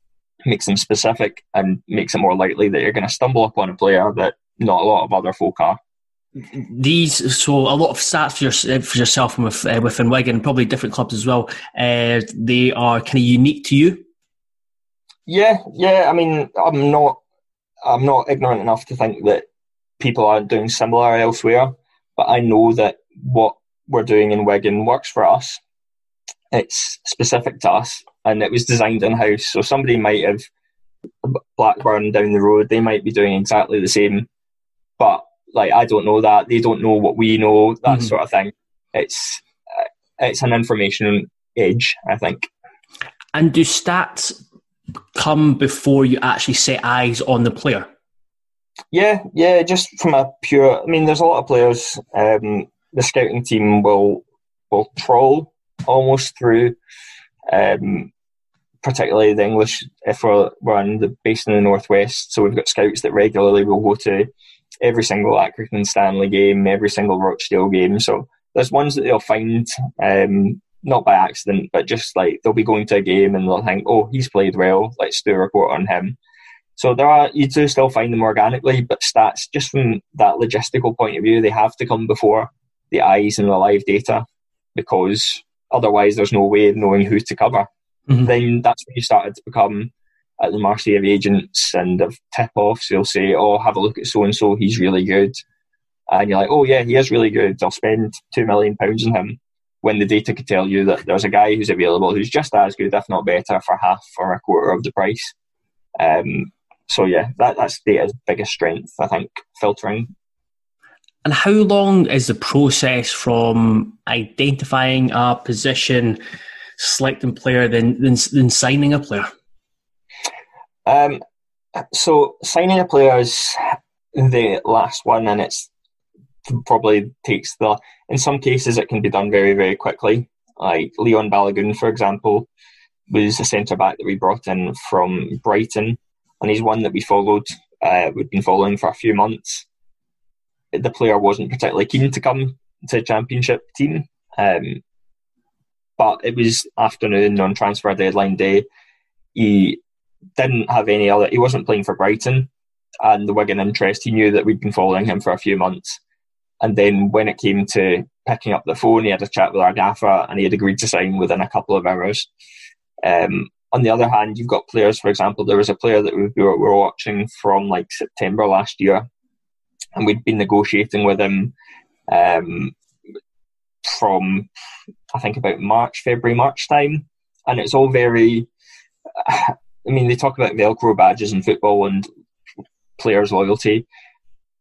makes them specific and makes it more likely that you're going to stumble upon a player that not a lot of other folk are. These so a lot of stats for, your, for yourself and with, uh, within Wigan, probably different clubs as well. Uh, they are kind of unique to you. Yeah, yeah. I mean, I'm not, I'm not ignorant enough to think that people aren't doing similar elsewhere, but I know that what we're doing in Wigan works for us it's specific to us and it was designed in house. So somebody might have Blackburn down the road, they might be doing exactly the same, like I don't know that they don't know what we know, that mm-hmm. sort of thing. It's uh, it's an information edge, I think. And do stats come before you actually set eyes on the player? Yeah, yeah, just from a pure. I mean, there's a lot of players. Um, the scouting team will will troll almost through, um, particularly the English, if we're, we're in the, based in the Northwest. So we've got scouts that regularly will go to every single Accrington Stanley game, every single Rochdale game. So there's ones that they'll find um, not by accident, but just like they'll be going to a game and they'll think, oh, he's played well, let's do a report on him. So there are you do still find them organically, but stats just from that logistical point of view, they have to come before the eyes and the live data because otherwise there's no way of knowing who to cover. Mm-hmm. Then that's when you started to become at the mercy of agents and of tip offs. They'll say, Oh, have a look at so and so, he's really good. And you're like, Oh yeah, he is really good. I'll spend two million pounds on him when the data could tell you that there's a guy who's available who's just as good, if not better, for half or a quarter of the price. Um, so yeah, that, that's data's biggest strength, I think, filtering. And how long is the process from identifying a position, selecting player, then then, then signing a player? Um, so signing a player is the last one, and it's probably takes the. In some cases, it can be done very very quickly. Like Leon Balogun, for example, was a centre back that we brought in from Brighton and he's one that we followed. Uh, we'd been following for a few months. The player wasn't particularly keen to come to the championship team, um, but it was afternoon on transfer deadline day. He didn't have any other. He wasn't playing for Brighton, and the Wigan interest. He knew that we'd been following him for a few months, and then when it came to picking up the phone, he had a chat with our gaffer, and he had agreed to sign within a couple of hours. Um, on the other hand, you've got players, for example, there was a player that we were, watching from like September last year, and we'd been negotiating with him um, from, I think, about March, February, March time. And it's all very, I mean, they talk about Velcro badges in football and players' loyalty.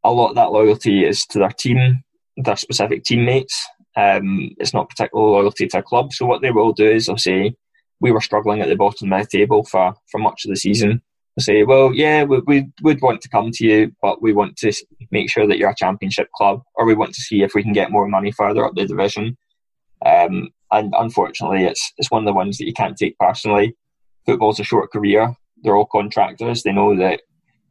A lot of that loyalty is to their team, their specific teammates. Um, it's not particular loyalty to a club. So what they will do is they'll say, we were struggling at the bottom of the table for, for much of the season. I say, well, yeah, we, we would want to come to you, but we want to make sure that you're a championship club, or we want to see if we can get more money further up the division. Um, and unfortunately, it's it's one of the ones that you can't take personally. Football's a short career. They're all contractors. They know that.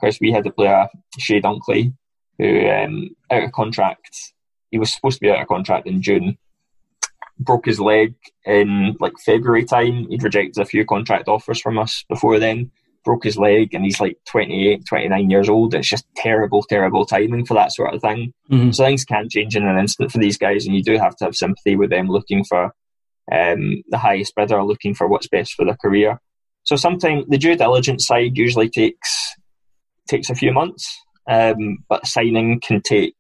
Because we had a player, Chey Dunkley, who um, out of contract. He was supposed to be out of contract in June, broke his leg in like February time. He'd rejected a few contract offers from us before then. Broke his leg, and he's like 28, 29 years old. It's just terrible, terrible timing for that sort of thing. Mm-hmm. So things can change in an instant for these guys, and you do have to have sympathy with them looking for um, the highest bidder, looking for what's best for their career. So sometimes the due diligence side usually takes takes a few months, um, but signing can take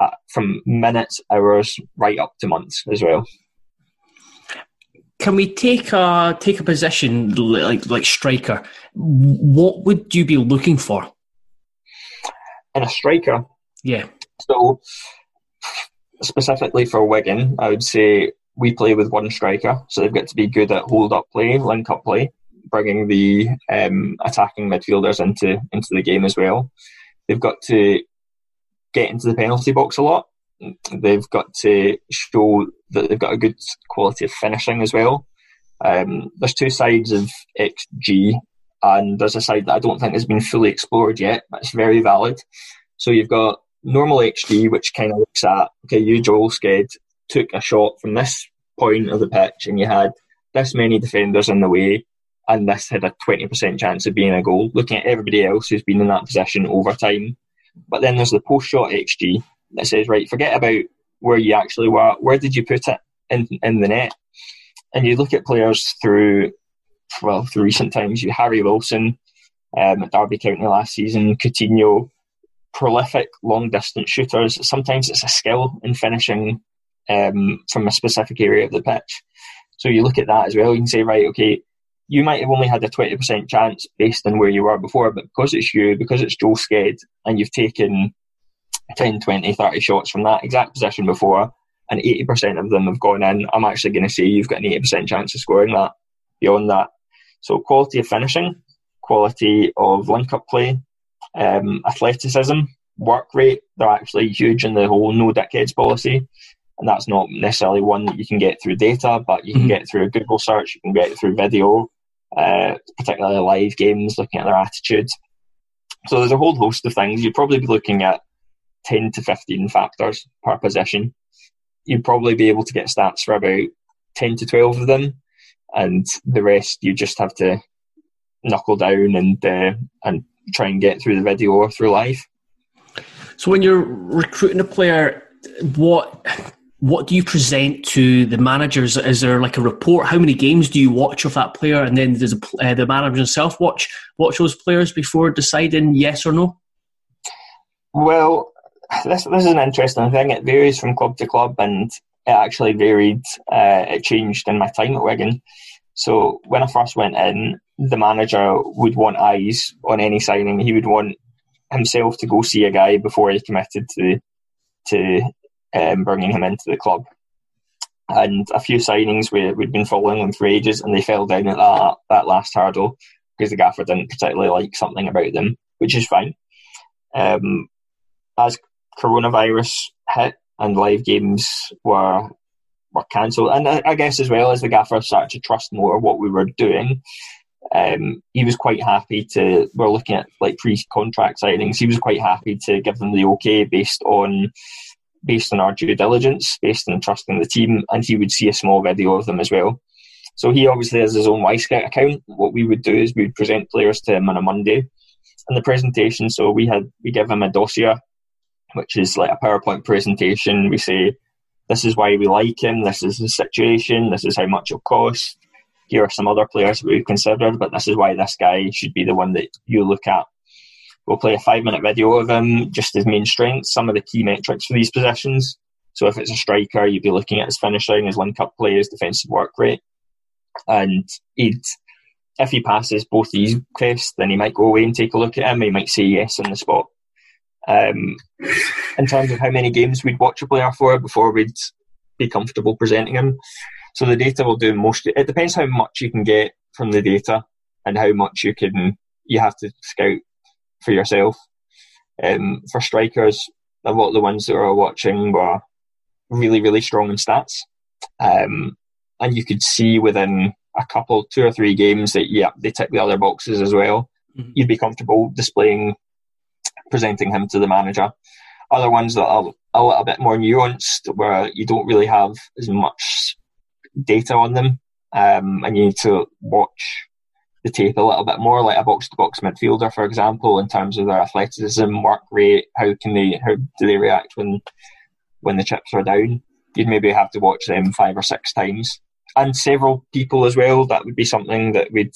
uh, from minutes, hours, right up to months as well. Can we take a take a position like like striker? What would you be looking for in a striker? Yeah. So specifically for Wigan, I would say we play with one striker, so they've got to be good at hold up play, link up play, bringing the um, attacking midfielders into into the game as well. They've got to get into the penalty box a lot. They've got to show that they've got a good quality of finishing as well. Um, there's two sides of XG, and there's a side that I don't think has been fully explored yet, but it's very valid. So you've got normal XG, which kind of looks at okay, you Joel Sked took a shot from this point of the pitch, and you had this many defenders in the way, and this had a 20% chance of being a goal. Looking at everybody else who's been in that position over time, but then there's the post shot XG that says, right, forget about where you actually were. Where did you put it in, in the net? And you look at players through, well, through recent times. You Harry Wilson um, at Derby County last season, Coutinho, prolific long distance shooters. Sometimes it's a skill in finishing um, from a specific area of the pitch. So you look at that as well. You can say, right, okay, you might have only had a 20% chance based on where you were before, but because it's you, because it's Joe Sked, and you've taken 10, 20, 30 shots from that exact position before, and 80% of them have gone in, I'm actually going to say you've got an 80% chance of scoring that beyond that. So, quality of finishing, quality of link up play, um, athleticism, work rate, they're actually huge in the whole no dickheads policy. And that's not necessarily one that you can get through data, but you can mm-hmm. get through a Google search, you can get through video, uh, particularly live games, looking at their attitudes. So there's a whole host of things. You'd probably be looking at 10 to 15 factors per position. You'd probably be able to get stats for about ten to twelve of them, and the rest you just have to knuckle down and uh, and try and get through the video or through live. So when you're recruiting a player, what what do you present to the managers? Is there like a report? How many games do you watch of that player, and then does uh, the manager himself watch watch those players before deciding yes or no? Well, this this is an interesting thing. It varies from club to club, and it actually varied. Uh, it changed in my time at Wigan. So when I first went in, the manager would want eyes on any signing. He would want himself to go see a guy before he committed to to um, bringing him into the club. And a few signings we, we'd been following them for ages, and they fell down at that, that last hurdle because the gaffer didn't particularly like something about them, which is fine. Um, as coronavirus hit and live games were were cancelled, and I, I, guess as well as the gaffer started to trust more what we were doing, um, he was quite happy to. We're looking at like pre-contract signings. He was quite happy to give them the okay based on based on our due diligence, based on trusting the team, and he would see a small video of them as well. So he obviously has his own Wyscout account. What we would do is we would present players to him on a Monday, and the presentation. So we had we give him a dossier, which is like a PowerPoint presentation. We say this is why we like him. This is the situation. This is how much it'll cost. Here are some other players we've considered, but this is why this guy should be the one that you look at We'll play a five minute video of him, just his main strengths, some of the key metrics for these positions. So if it's a striker, you'd be looking at his finishing, his link up play, his defensive work rate. And he'd, if he passes both these tests, then he might go away and take a look at him. He might say yes on the spot. Um, in terms of how many games we'd watch a player for before we'd be comfortable presenting him. So the data will do most. It depends how much you can get from the data and how much you can. You have to scout for yourself. Um, for strikers, a lot of the ones that were watching were really, really strong in stats. Um, and you could see within a couple, two or three games that, yeah, they tick the other boxes as well. Mm-hmm. You'd be comfortable displaying, presenting him to the manager. Other ones that are a little bit more nuanced, where you don't really have as much data on them, um, and you need to watch the tape a little bit more, like a box to box midfielder, for example, in terms of their athleticism, work rate, how can they how do they react when when the chips are down? You'd maybe have to watch them five or six times. And several people as well, that would be something that we'd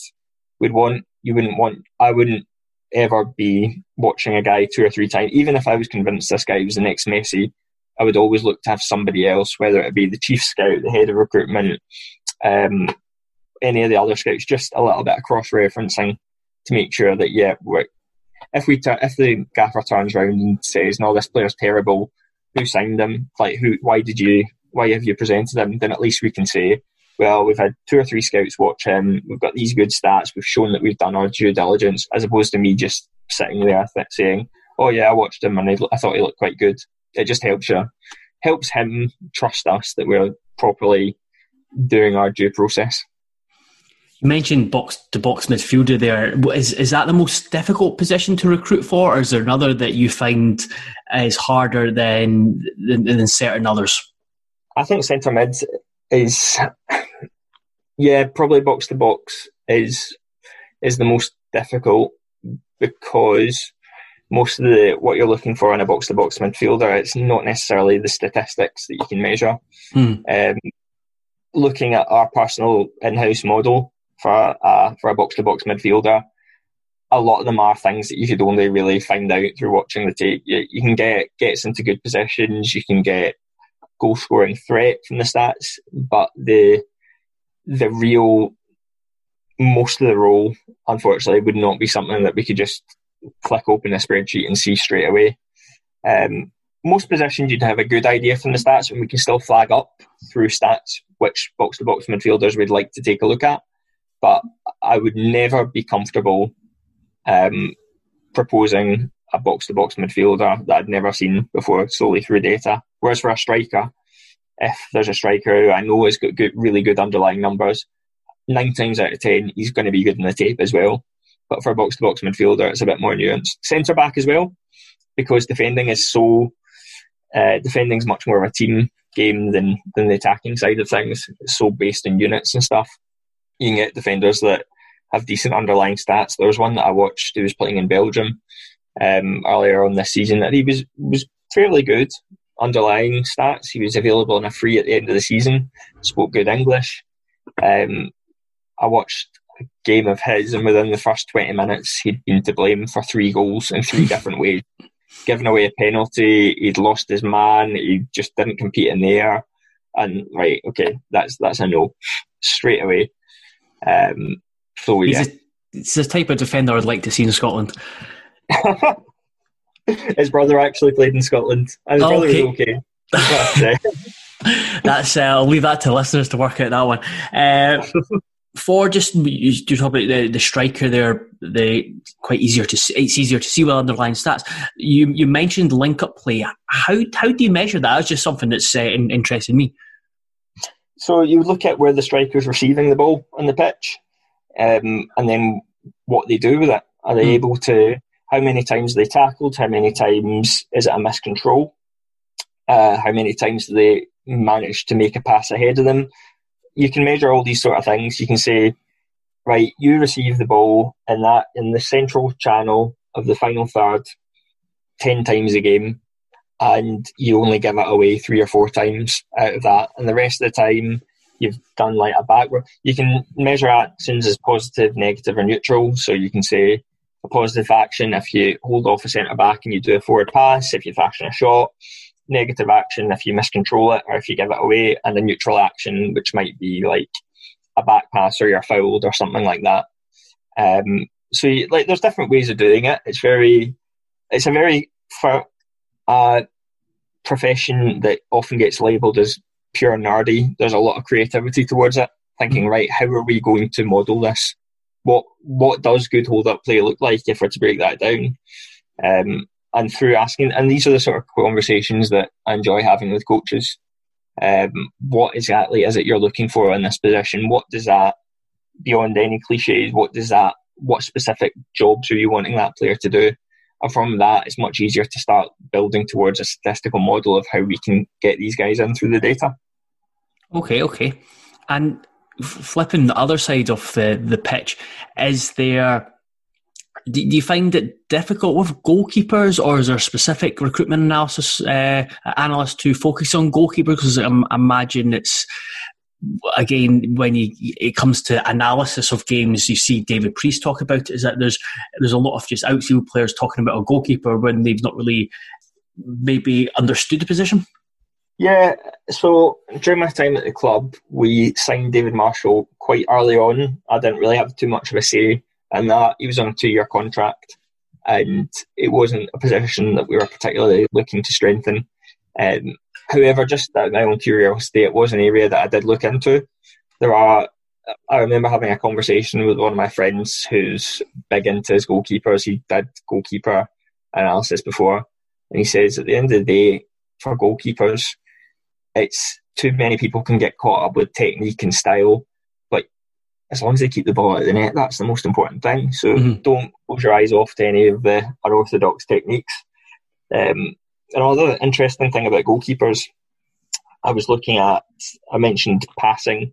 would want. You wouldn't want I wouldn't ever be watching a guy two or three times. Even if I was convinced this guy was the next Messi, I would always look to have somebody else, whether it be the chief scout, the head of recruitment, um, any of the other scouts, just a little bit of cross referencing to make sure that yeah, if we if the gaffer turns around and says no, this player's terrible, who signed him? Like who? Why did you? Why have you presented him? Then at least we can say, well, we've had two or three scouts watch him. We've got these good stats. We've shown that we've done our due diligence, as opposed to me just sitting there saying, "Oh yeah, I watched him and I thought he looked quite good." It just helps you, helps him trust us that we're properly doing our due process. You mentioned box to box midfielder there. Is, is that the most difficult position to recruit for, or is there another that you find is harder than, than, than certain others? I think centre mid is, yeah, probably box to box is is the most difficult because most of the what you're looking for in a box to box midfielder, it's not necessarily the statistics that you can measure. Hmm. Um, looking at our personal in-house model, for a for a box to box midfielder. A lot of them are things that you could only really find out through watching the tape. You, you can get gets into good positions, you can get goal scoring threat from the stats, but the the real most of the role, unfortunately, would not be something that we could just click open a spreadsheet and see straight away. Um, most positions you'd have a good idea from the stats, and we can still flag up through stats which box to box midfielders we'd like to take a look at but I would never be comfortable um, proposing a box to box midfielder that I'd never seen before solely through data. Whereas for a striker, if there's a striker who I know has got good, really good underlying numbers, nine times out of ten he's going to be good in the tape as well. But for a box to box midfielder, it's a bit more nuanced. Centre back as well, because defending is so uh, defending's much more of a team game than than the attacking side of things. It's so based in units and stuff. You can get defenders that have decent underlying stats. There was one that I watched who was playing in Belgium um, earlier on this season that he was was fairly good underlying stats. He was available on a free at the end of the season. Spoke good English. Um, I watched a game of his, and within the first twenty minutes, he'd been to blame for three goals in three different ways. Given away a penalty, he'd lost his man. He just didn't compete in the air. And right, okay, that's that's a no straight away. Um, so He's yeah, a, it's the type of defender I'd like to see in Scotland. *laughs* his brother actually played in Scotland, and his Oh, brother okay. was okay. But, *laughs* *laughs* That's uh, I'll leave that to listeners to work out that one. Uh, for just you, you talk about the, the striker there, the quite easier to see, it's easier to see with underlying stats. You you mentioned link up play. How how do you measure that? That's just something that's uh, in, interesting me. So you look at where the striker's receiving the ball on the pitch, um, and then what they do with it. Are they Hmm. able to? How many times they tackled? How many times is it a miscontrol? Uh, how many times do they manage to make a pass ahead of them? You can measure all these sort of things. You can say, right, you receive the ball in that in the central channel of the final third ten times a game and you only give it away three or four times out of that, and the rest of the time you've done like a backward. You can measure actions as positive, negative, or neutral. So you can say a positive action if you hold off a centre back and you do a forward pass, if you fashion a shot. Negative action if you miscontrol it or if you give it away, and a neutral action which might be like a back pass or you're fouled or something like that. Um, so you, like, there's different ways of doing it. It's very, it's a very for a profession that often gets labelled as pure nerdy. There's a lot of creativity towards it. Thinking, right, how are we going to model this? What what does good hold up play look like if we're to break that down? Um, and through asking, and these are the sort of conversations that I enjoy having with coaches. Um, what exactly is it you're looking for in this position? What does that, beyond any cliches, what does that, what specific jobs are you wanting that player to do? From that, it's much easier to start building towards a statistical model of how we can get these guys in through the data. Okay, okay. And flipping the other side of the, the pitch, is there. Do do you find it difficult with goalkeepers, or is there specific recruitment analysis uh, analysts to focus on goalkeepers? Because I imagine it's again when you, it comes to analysis of games, you see David Preece talk about it. Is that there's there's a lot of just outfield players talking about a goalkeeper when they've not really maybe understood the position. Yeah, so during my time at the club, we signed David Marshall quite early on. I didn't really have too much of a say in that. He was on a two year contract, and it wasn't a position that we were particularly looking to strengthen. Um, however, just out of my own curiosity, it was an area that I did look into. There are, I remember having a conversation with one of my friends who's big into his goalkeepers. He did goalkeeper analysis before, and he says at the end of the day, for goalkeepers, it's too many people can get caught up with technique and style, but as long as they keep the ball out of the net, that's the most important thing. So Mhm. don't close your eyes off to any of the unorthodox techniques. Um, another interesting thing about goalkeepers, I was looking at, I mentioned passing.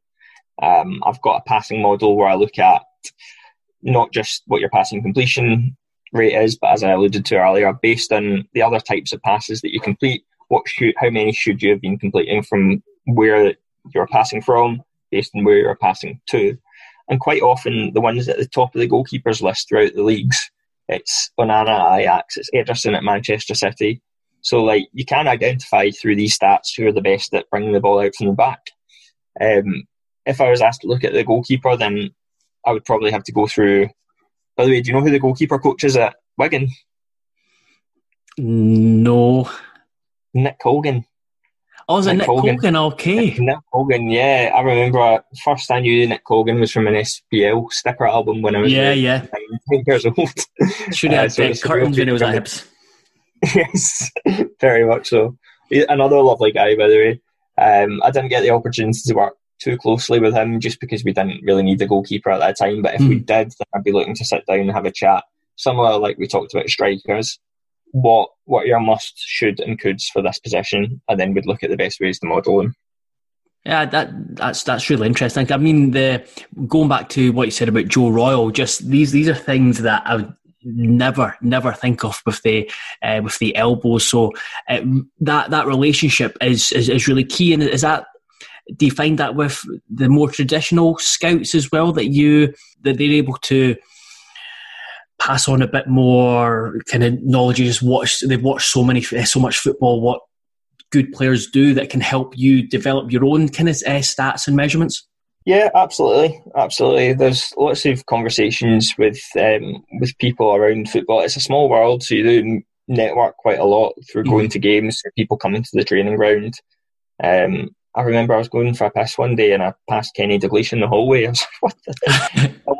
Um, I've got a passing model where I look at not just what your passing completion rate is, but as I alluded to earlier, based on the other types of passes that you complete, what should, how many should you have been completing from where you're passing from, based on where you're passing to. And quite often, the ones at the top of the goalkeepers list throughout the leagues, it's Onana at Ajax, it's Ederson at Manchester City. So, like, you can identify through these stats who are the best at bringing the ball out from the back. Um, if I was asked to look at the goalkeeper, then I would probably have to go through. By the way, do you know who the goalkeeper coach is at Wigan? No. Nick Colgan. Oh, is it Nick Nick Colgan. Colgan? Okay. Nick Colgan, yeah. I remember first I knew Nick Colgan was from an SPL sticker album when I was Yeah, about yeah. 19 years old. Should have *laughs* Uh, had so big it's a real curtains when it was at Hibs. *laughs* yes, very much so. Another lovely guy, by the way. Um, I didn't get the opportunity to work too closely with him just because we didn't really need a goalkeeper at that time. But if we Hmm. did, then I'd be looking to sit down and have a chat. Similar, like we talked about strikers. what what are your must, should, and coulds for this position, and then we'd look at the best ways to model them. Yeah, that that's that's really interesting. I mean, the going back to what you said about Joe Royle, just these these are things that I would never never think of with the uh, with the elbows. So uh, that that relationship is, is is really key. And is that do you find that with the more traditional scouts as well that you that they're able to pass on a bit more kind of knowledge? You just watch they've watched so many so much football. What good players do that can help you develop your own kind of uh, stats and measurements? Yeah, absolutely, absolutely. There's lots of conversations with um, with people around football. It's a small world, so you do network quite a lot through going mm-hmm. to games, people coming to the training ground. Um, I remember I was going for a piss one day and I passed Kenny Dalglish in the hallway. *laughs* I was like, "What? The *laughs*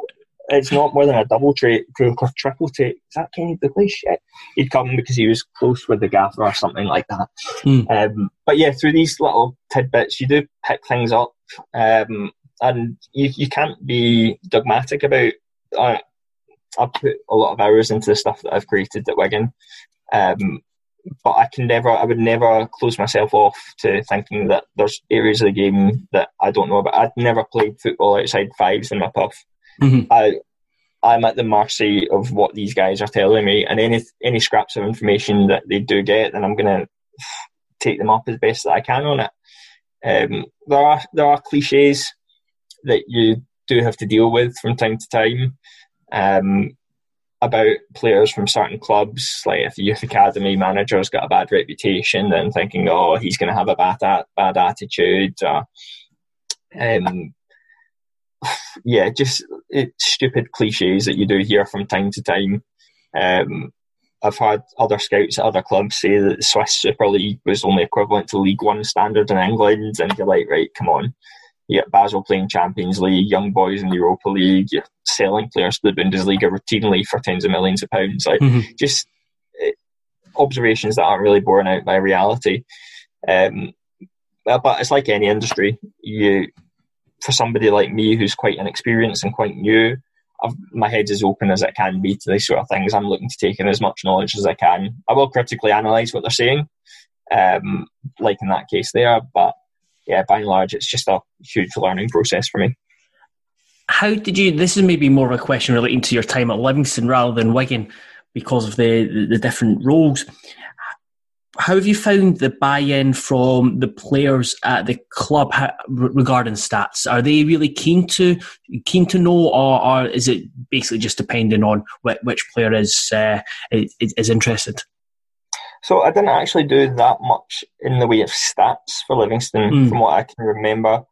it's not more than a double take or triple take. Is that Kenny Dalglish? Yeah. He'd come because he was close with the gaffer or something like that. Mm. Um, but yeah, through these little tidbits, you do pick things up, um, and you you can't be dogmatic about. Uh, I've put a lot of hours into the stuff that I've created at Wigan. Um, but I can never, I would never close myself off to thinking that there's areas of the game that I don't know about. I'd never played football outside fives in my puff. Mm-hmm. I, I'm at the mercy of what these guys are telling me, and any any scraps of information that they do get, then I'm going to take them up as best that I can on it. Um, there are there are cliches that you do have to deal with from time to time um, about players from certain clubs. Like if the youth academy manager's got a bad reputation, then thinking, oh, he's going to have a bad bad attitude. Or, um, yeah, just it, stupid cliches that you do hear from time to time. Um, I've had other scouts at other clubs say that the Swiss Super League was only equivalent to League One standard in England, and you're like, right, come on. You get Basel playing Champions League, young boys in the Europa League, you're selling players to the Bundesliga routinely for tens of millions of pounds. Like, mm-hmm. just uh, observations that aren't really borne out by reality. Um, but it's like any industry. You for somebody like me who's quite inexperienced and quite new, I've, my head's as open as it can be to these sort of things. I'm looking to take in as much knowledge as I can. I will critically analyse what they're saying, um, like in that case there, but yeah, by and large, it's just a huge learning process for me. How did you? This is maybe more of a question relating to your time at Livingston rather than Wigan, because of the the different roles how have you found the buy-in from the players at the club regarding stats? Are they really keen to keen to know, or, or is it basically just depending on which player is uh, is, is interested? So I didn't actually do that much in the way of stats for Livingston, mm. from what I can remember.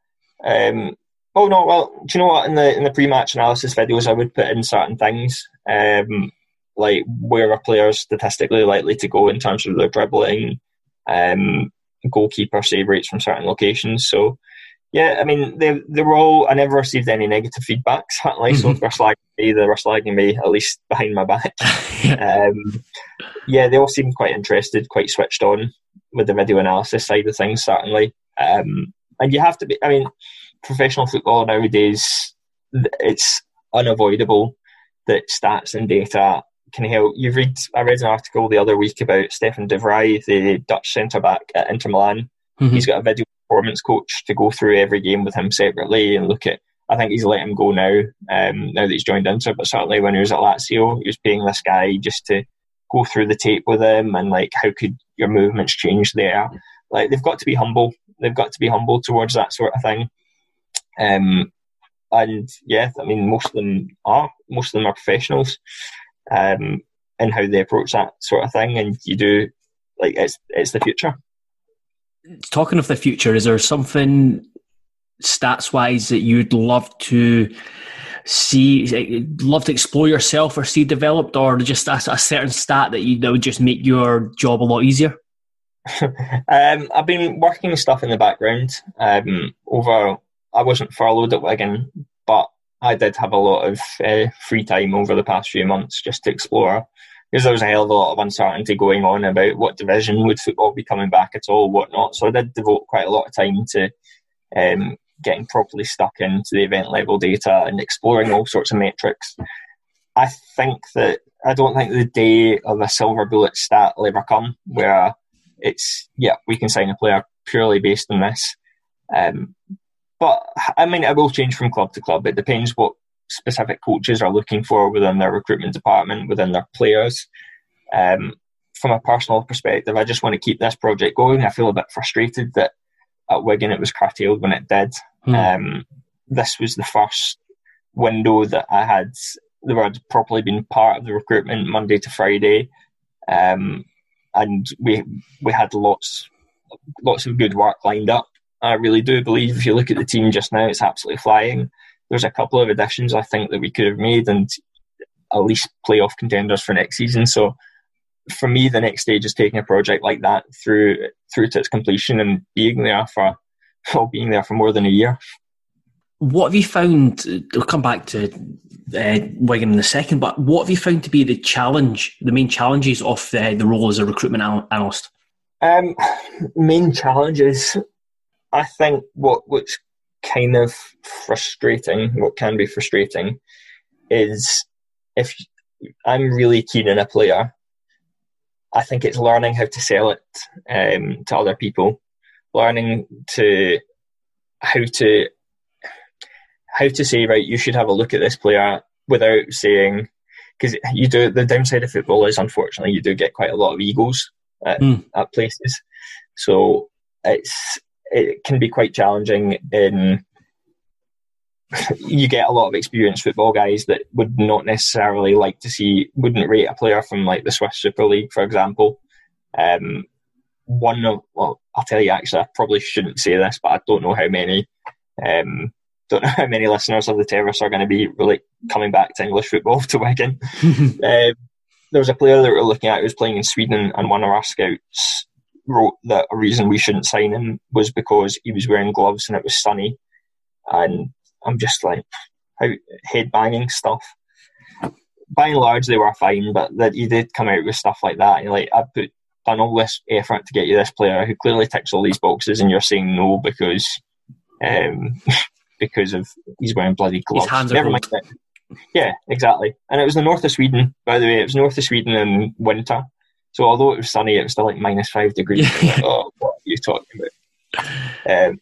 Um, oh no, well, do you know what? In the in the pre-match analysis videos, I would put in certain things. Um, like where are players statistically likely to go in terms of their dribbling, um, goalkeeper save rates from certain locations. So, yeah, I mean, they they were all. I never received any negative feedback. Certainly, *laughs* mm-hmm. so they're slagging me, they were slagging me at least *laughs* behind my back. *laughs* um, yeah, they all seemed quite interested, quite switched on with the video analysis side of things. Certainly, um, and you have to be. I mean, professional football nowadays, it's unavoidable that stats and data can help. You've read, I read an article the other week about Stefan de Vrij, the Dutch centre back at Inter Milan. Mm-hmm. He's got a video performance coach to go through every game with him separately and look at. I think he's let him go now, um, now that he's joined Inter. But certainly when he was at Lazio, he was paying this guy just to go through the tape with him and like how could your movements change there. Like they've got to be humble. They've got to be humble towards that sort of thing. Um, and yeah, I mean most of them are. Most of them are professionals um, and how they approach that sort of thing. And you do like it's it's the future. Talking of the future, is there something stats wise that you'd love to see, love to explore yourself or see developed, or just a, a certain stat that you that would just make your job a lot easier? *laughs* um, I've been working stuff in the background um, over. I wasn't furloughed at Wigan, but I did have a lot of uh, free time over the past few months just to explore because there was a hell of a lot of uncertainty going on about what division would football be coming back at all, whatnot. So I did devote quite a lot of time to um, getting properly stuck into the event level data and exploring all sorts of metrics. I think that I don't think the day of a silver bullet stat will ever come where it's yeah we can sign a player purely based on this. Um, but I mean, it will change from club to club. It depends what specific coaches are looking for within their recruitment department, within their players. Um, from a personal perspective, I just want to keep this project going. I feel a bit frustrated that at Wigan it was curtailed when it did. Hmm. Um, this was the first window that I had the word properly been part of the recruitment Monday to Friday, um, and we we had lots lots of good work lined up. I really do believe if you look at the team just now, it's absolutely flying. There's a couple of additions I think that we could have made and at least playoff contenders for next season. So for me, the next stage is taking a project like that through through to its completion and being there for well, being there for more than a year. What have you found? We'll come back to uh, Wigan in a second, but what have you found to be the challenge, the main challenges of the, the role as a recruitment analyst? Um, main challenges, I think what what's kind of frustrating, what can be frustrating, is if I'm really keen in a player, I think it's learning how to sell it um, to other people, learning to how to how to say right, you should have a look at this player without saying because you do the downside of football is unfortunately you do get quite a lot of egos at, mm. at places, so it's it can be quite challenging in you get a lot of experienced football guys that would not necessarily like to see, wouldn't rate a player from like the Swiss Super League, for example. Um, one of, well, I'll tell you actually, I probably shouldn't say this, but I don't know how many, um, don't *laughs* know how many listeners of the Terrace are going to be really coming back to English football *laughs* to Wigan. *laughs* um, there was a player that we were looking at who was playing in Sweden, and one of our scouts wrote that a reason we shouldn't sign him was because he was wearing gloves and it was sunny. And I'm just like how head banging stuff. By and large, they were fine, but that you did come out with stuff like that. And like I put done all this effort to get you this player who clearly ticks all these boxes, and you're saying no because um, *laughs* because of he's wearing bloody gloves. His hands are Never mind. Yeah, exactly. And it was the north of Sweden, by the way. It was north of Sweden in winter. So although it was sunny, it was still like minus five degrees. *laughs* like, oh, what are you talking about? Um,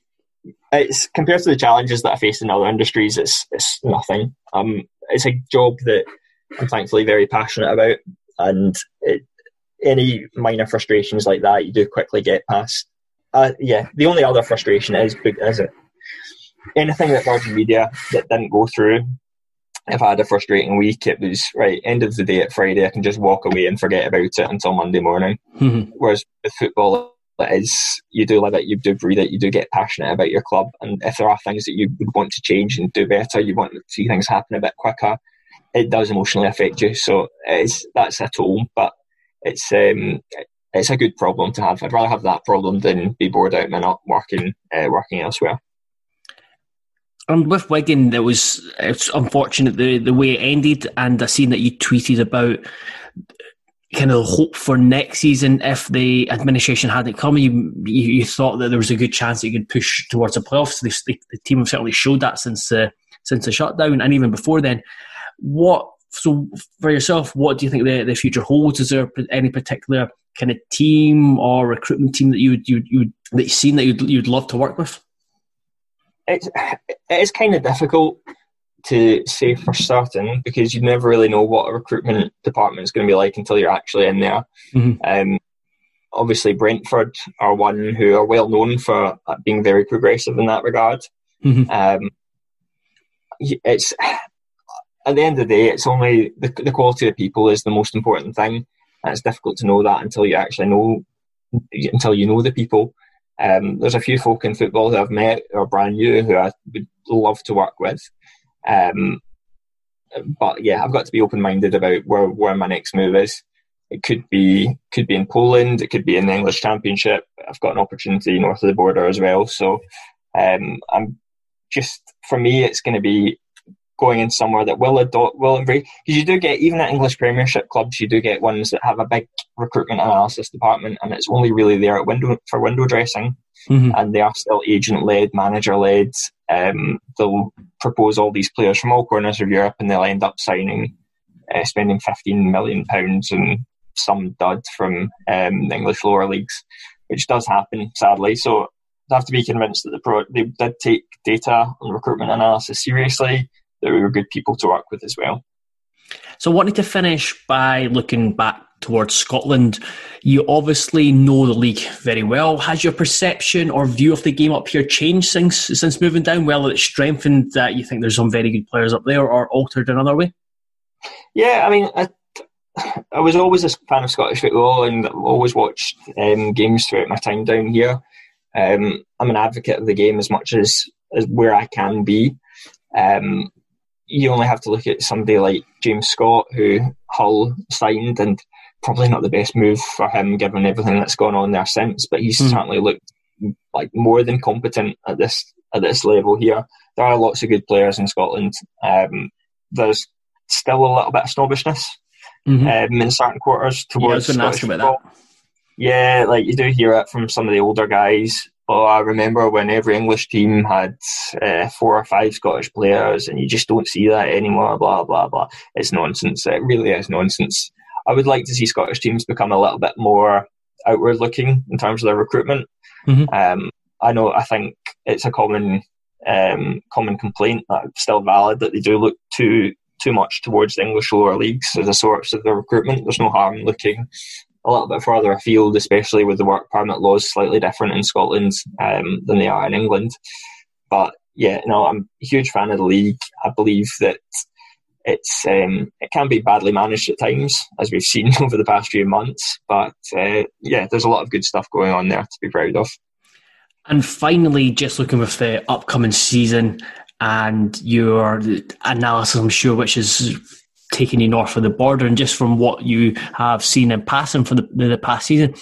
it's compared to the challenges that I face in other industries, it's it's nothing. Um, it's a job that I'm thankfully very passionate about, and it, any minor frustrations like that, you do quickly get past. Uh, yeah, the only other frustration is is it anything that Virgin Media that didn't go through. If I had a frustrating week, it was right end of the day at Friday. I can just walk away and forget about it until Monday morning. Mm-hmm. *laughs* Whereas with football, is you do live it, you do breathe it, you do get passionate about your club, and if there are things that you would want to change and do better, you want to see things happen a bit quicker. It does emotionally affect you, so it's that's a toll, but it's um, it's a good problem to have. I'd rather have that problem than be bored out and not working uh, working elsewhere. And with Wigan, there was it's unfortunate the the way it ended, and I seen that you tweeted about kind of hope for next season if the administration hadn't come? You, you, you thought that there was a good chance that you could push towards the playoffs. The, the, team have certainly showed that since uh, since the shutdown and even before then. What so for yourself? What do you think the, the future holds? Is there any particular kind of team or recruitment team that you you you that you've seen that you'd you'd love to work with? It's it's kind of difficult to say for certain because you never really know what a recruitment department is going to be like until you're actually in there. Mm-hmm. Um, obviously, Brentford are one who are well known for being very progressive in that regard. Mm-hmm. Um, it's at the end of the day, it's only the, the quality of people is the most important thing, and it's difficult to know that until you actually know until you know the people. Um, there's a few folk in football who I've met who are brand new who I would love to work with. Um, but yeah, I've got to be open minded about where, where my next move is. It could be could be in Poland, it could be in the English Championship. I've got an opportunity north of the border as well. So um, I'm just for me, it's going to be going in somewhere that will adopt, will embrace. Because you do get even at English Premiership clubs, you do get ones that have a big recruitment analysis department, and it's only really there at window for window dressing mm-hmm. and they are still agent led, manager led. Um, they'll propose all these players from all corners of Europe, and they'll end up signing uh, spending fifteen million pounds and some dud from um, the English lower leagues, which does happen sadly. So I have to be convinced that the pro- they did take data and recruitment analysis seriously. That we were good people to work with as well. So, I wanted to finish by looking back towards Scotland. You obviously know the league very well. Has your perception or view of the game up here changed since since moving down? Whether it's strengthened that you think there's some very good players up there, or altered another way? Yeah, I mean, I, I was always a fan of Scottish football and always watched um, games throughout my time down here. Um, I'm an advocate of the game as much as, as where I can be. Um, you only have to look at somebody like James Scott, who Hull signed, and probably not the best move for him given everything that's gone on there since. But he's mm. certainly looked like more than competent at this at this level here. There are lots of good players in Scotland. Um, there's still a little bit of snobbishness mm-hmm. um, in certain quarters towards yeah, Scottish football. Yeah, like you do hear it from some of the older guys. Oh, I remember when every English team had uh, four or five Scottish players, and you just don't see that anymore. Blah blah blah. It's nonsense. It really is nonsense. I would like to see Scottish teams become a little bit more outward looking in terms of their recruitment. Mm-hmm. Um, I know. I think it's a common um, common complaint that still valid that they do look too too much towards the English lower leagues as a source of their recruitment. There's no harm looking a little bit further afield, especially with the work permit laws slightly different in Scotland um, than they are in England. But yeah, no, I'm a huge fan of the league. I believe that it's um, it can be badly managed at times, as we've seen *laughs* over the past few months. But uh, yeah, there's a lot of good stuff going on there to be proud of. And finally, just looking with the upcoming season and your analysis, I'm sure, which is taking you north of the border, and just from what you have seen in passing for the, the past season,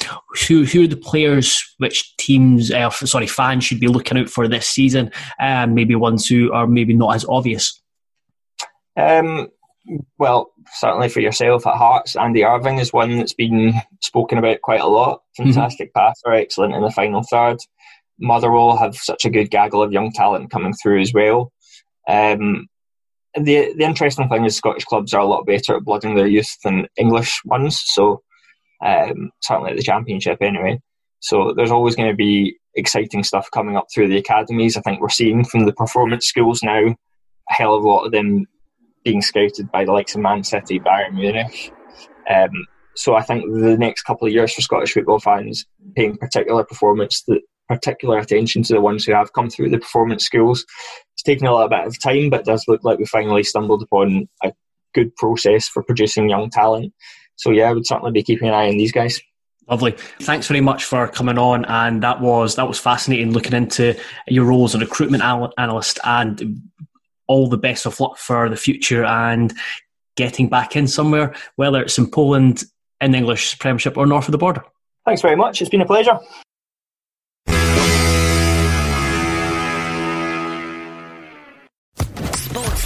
who, who are the players, which teams, uh, sorry, fans should be looking out for this season, and um, maybe ones who are maybe not as obvious? Um, well, certainly for yourself at Hearts, Andy Irving is one that's been spoken about quite a lot. Mm-hmm. Fantastic mm-hmm. passer, excellent in the final third. Motherwell have such a good gaggle of young talent coming through as well. Um, the the interesting thing is Scottish clubs are a lot better at blooding their youth than English ones. So um, certainly at the Championship anyway. So there's always going to be exciting stuff coming up through the academies. I think we're seeing from the performance schools now a hell of a lot of them being scouted by the likes of Man City, Bayern Munich. Um, so I think the next couple of years for Scottish football fans, paying particular performance, the particular attention to the ones who have come through the performance schools. It's taken a little bit of time, but it does look like we finally stumbled upon a good process for producing young talent. So yeah, I would certainly be keeping an eye on these guys. Lovely. Thanks very much for coming on, and that was that was fascinating. Looking into your role as a recruitment analyst, and all the best of luck for the future and getting back in somewhere, whether it's in Poland, in the English Premiership, or north of the border. Thanks very much. It's been a pleasure.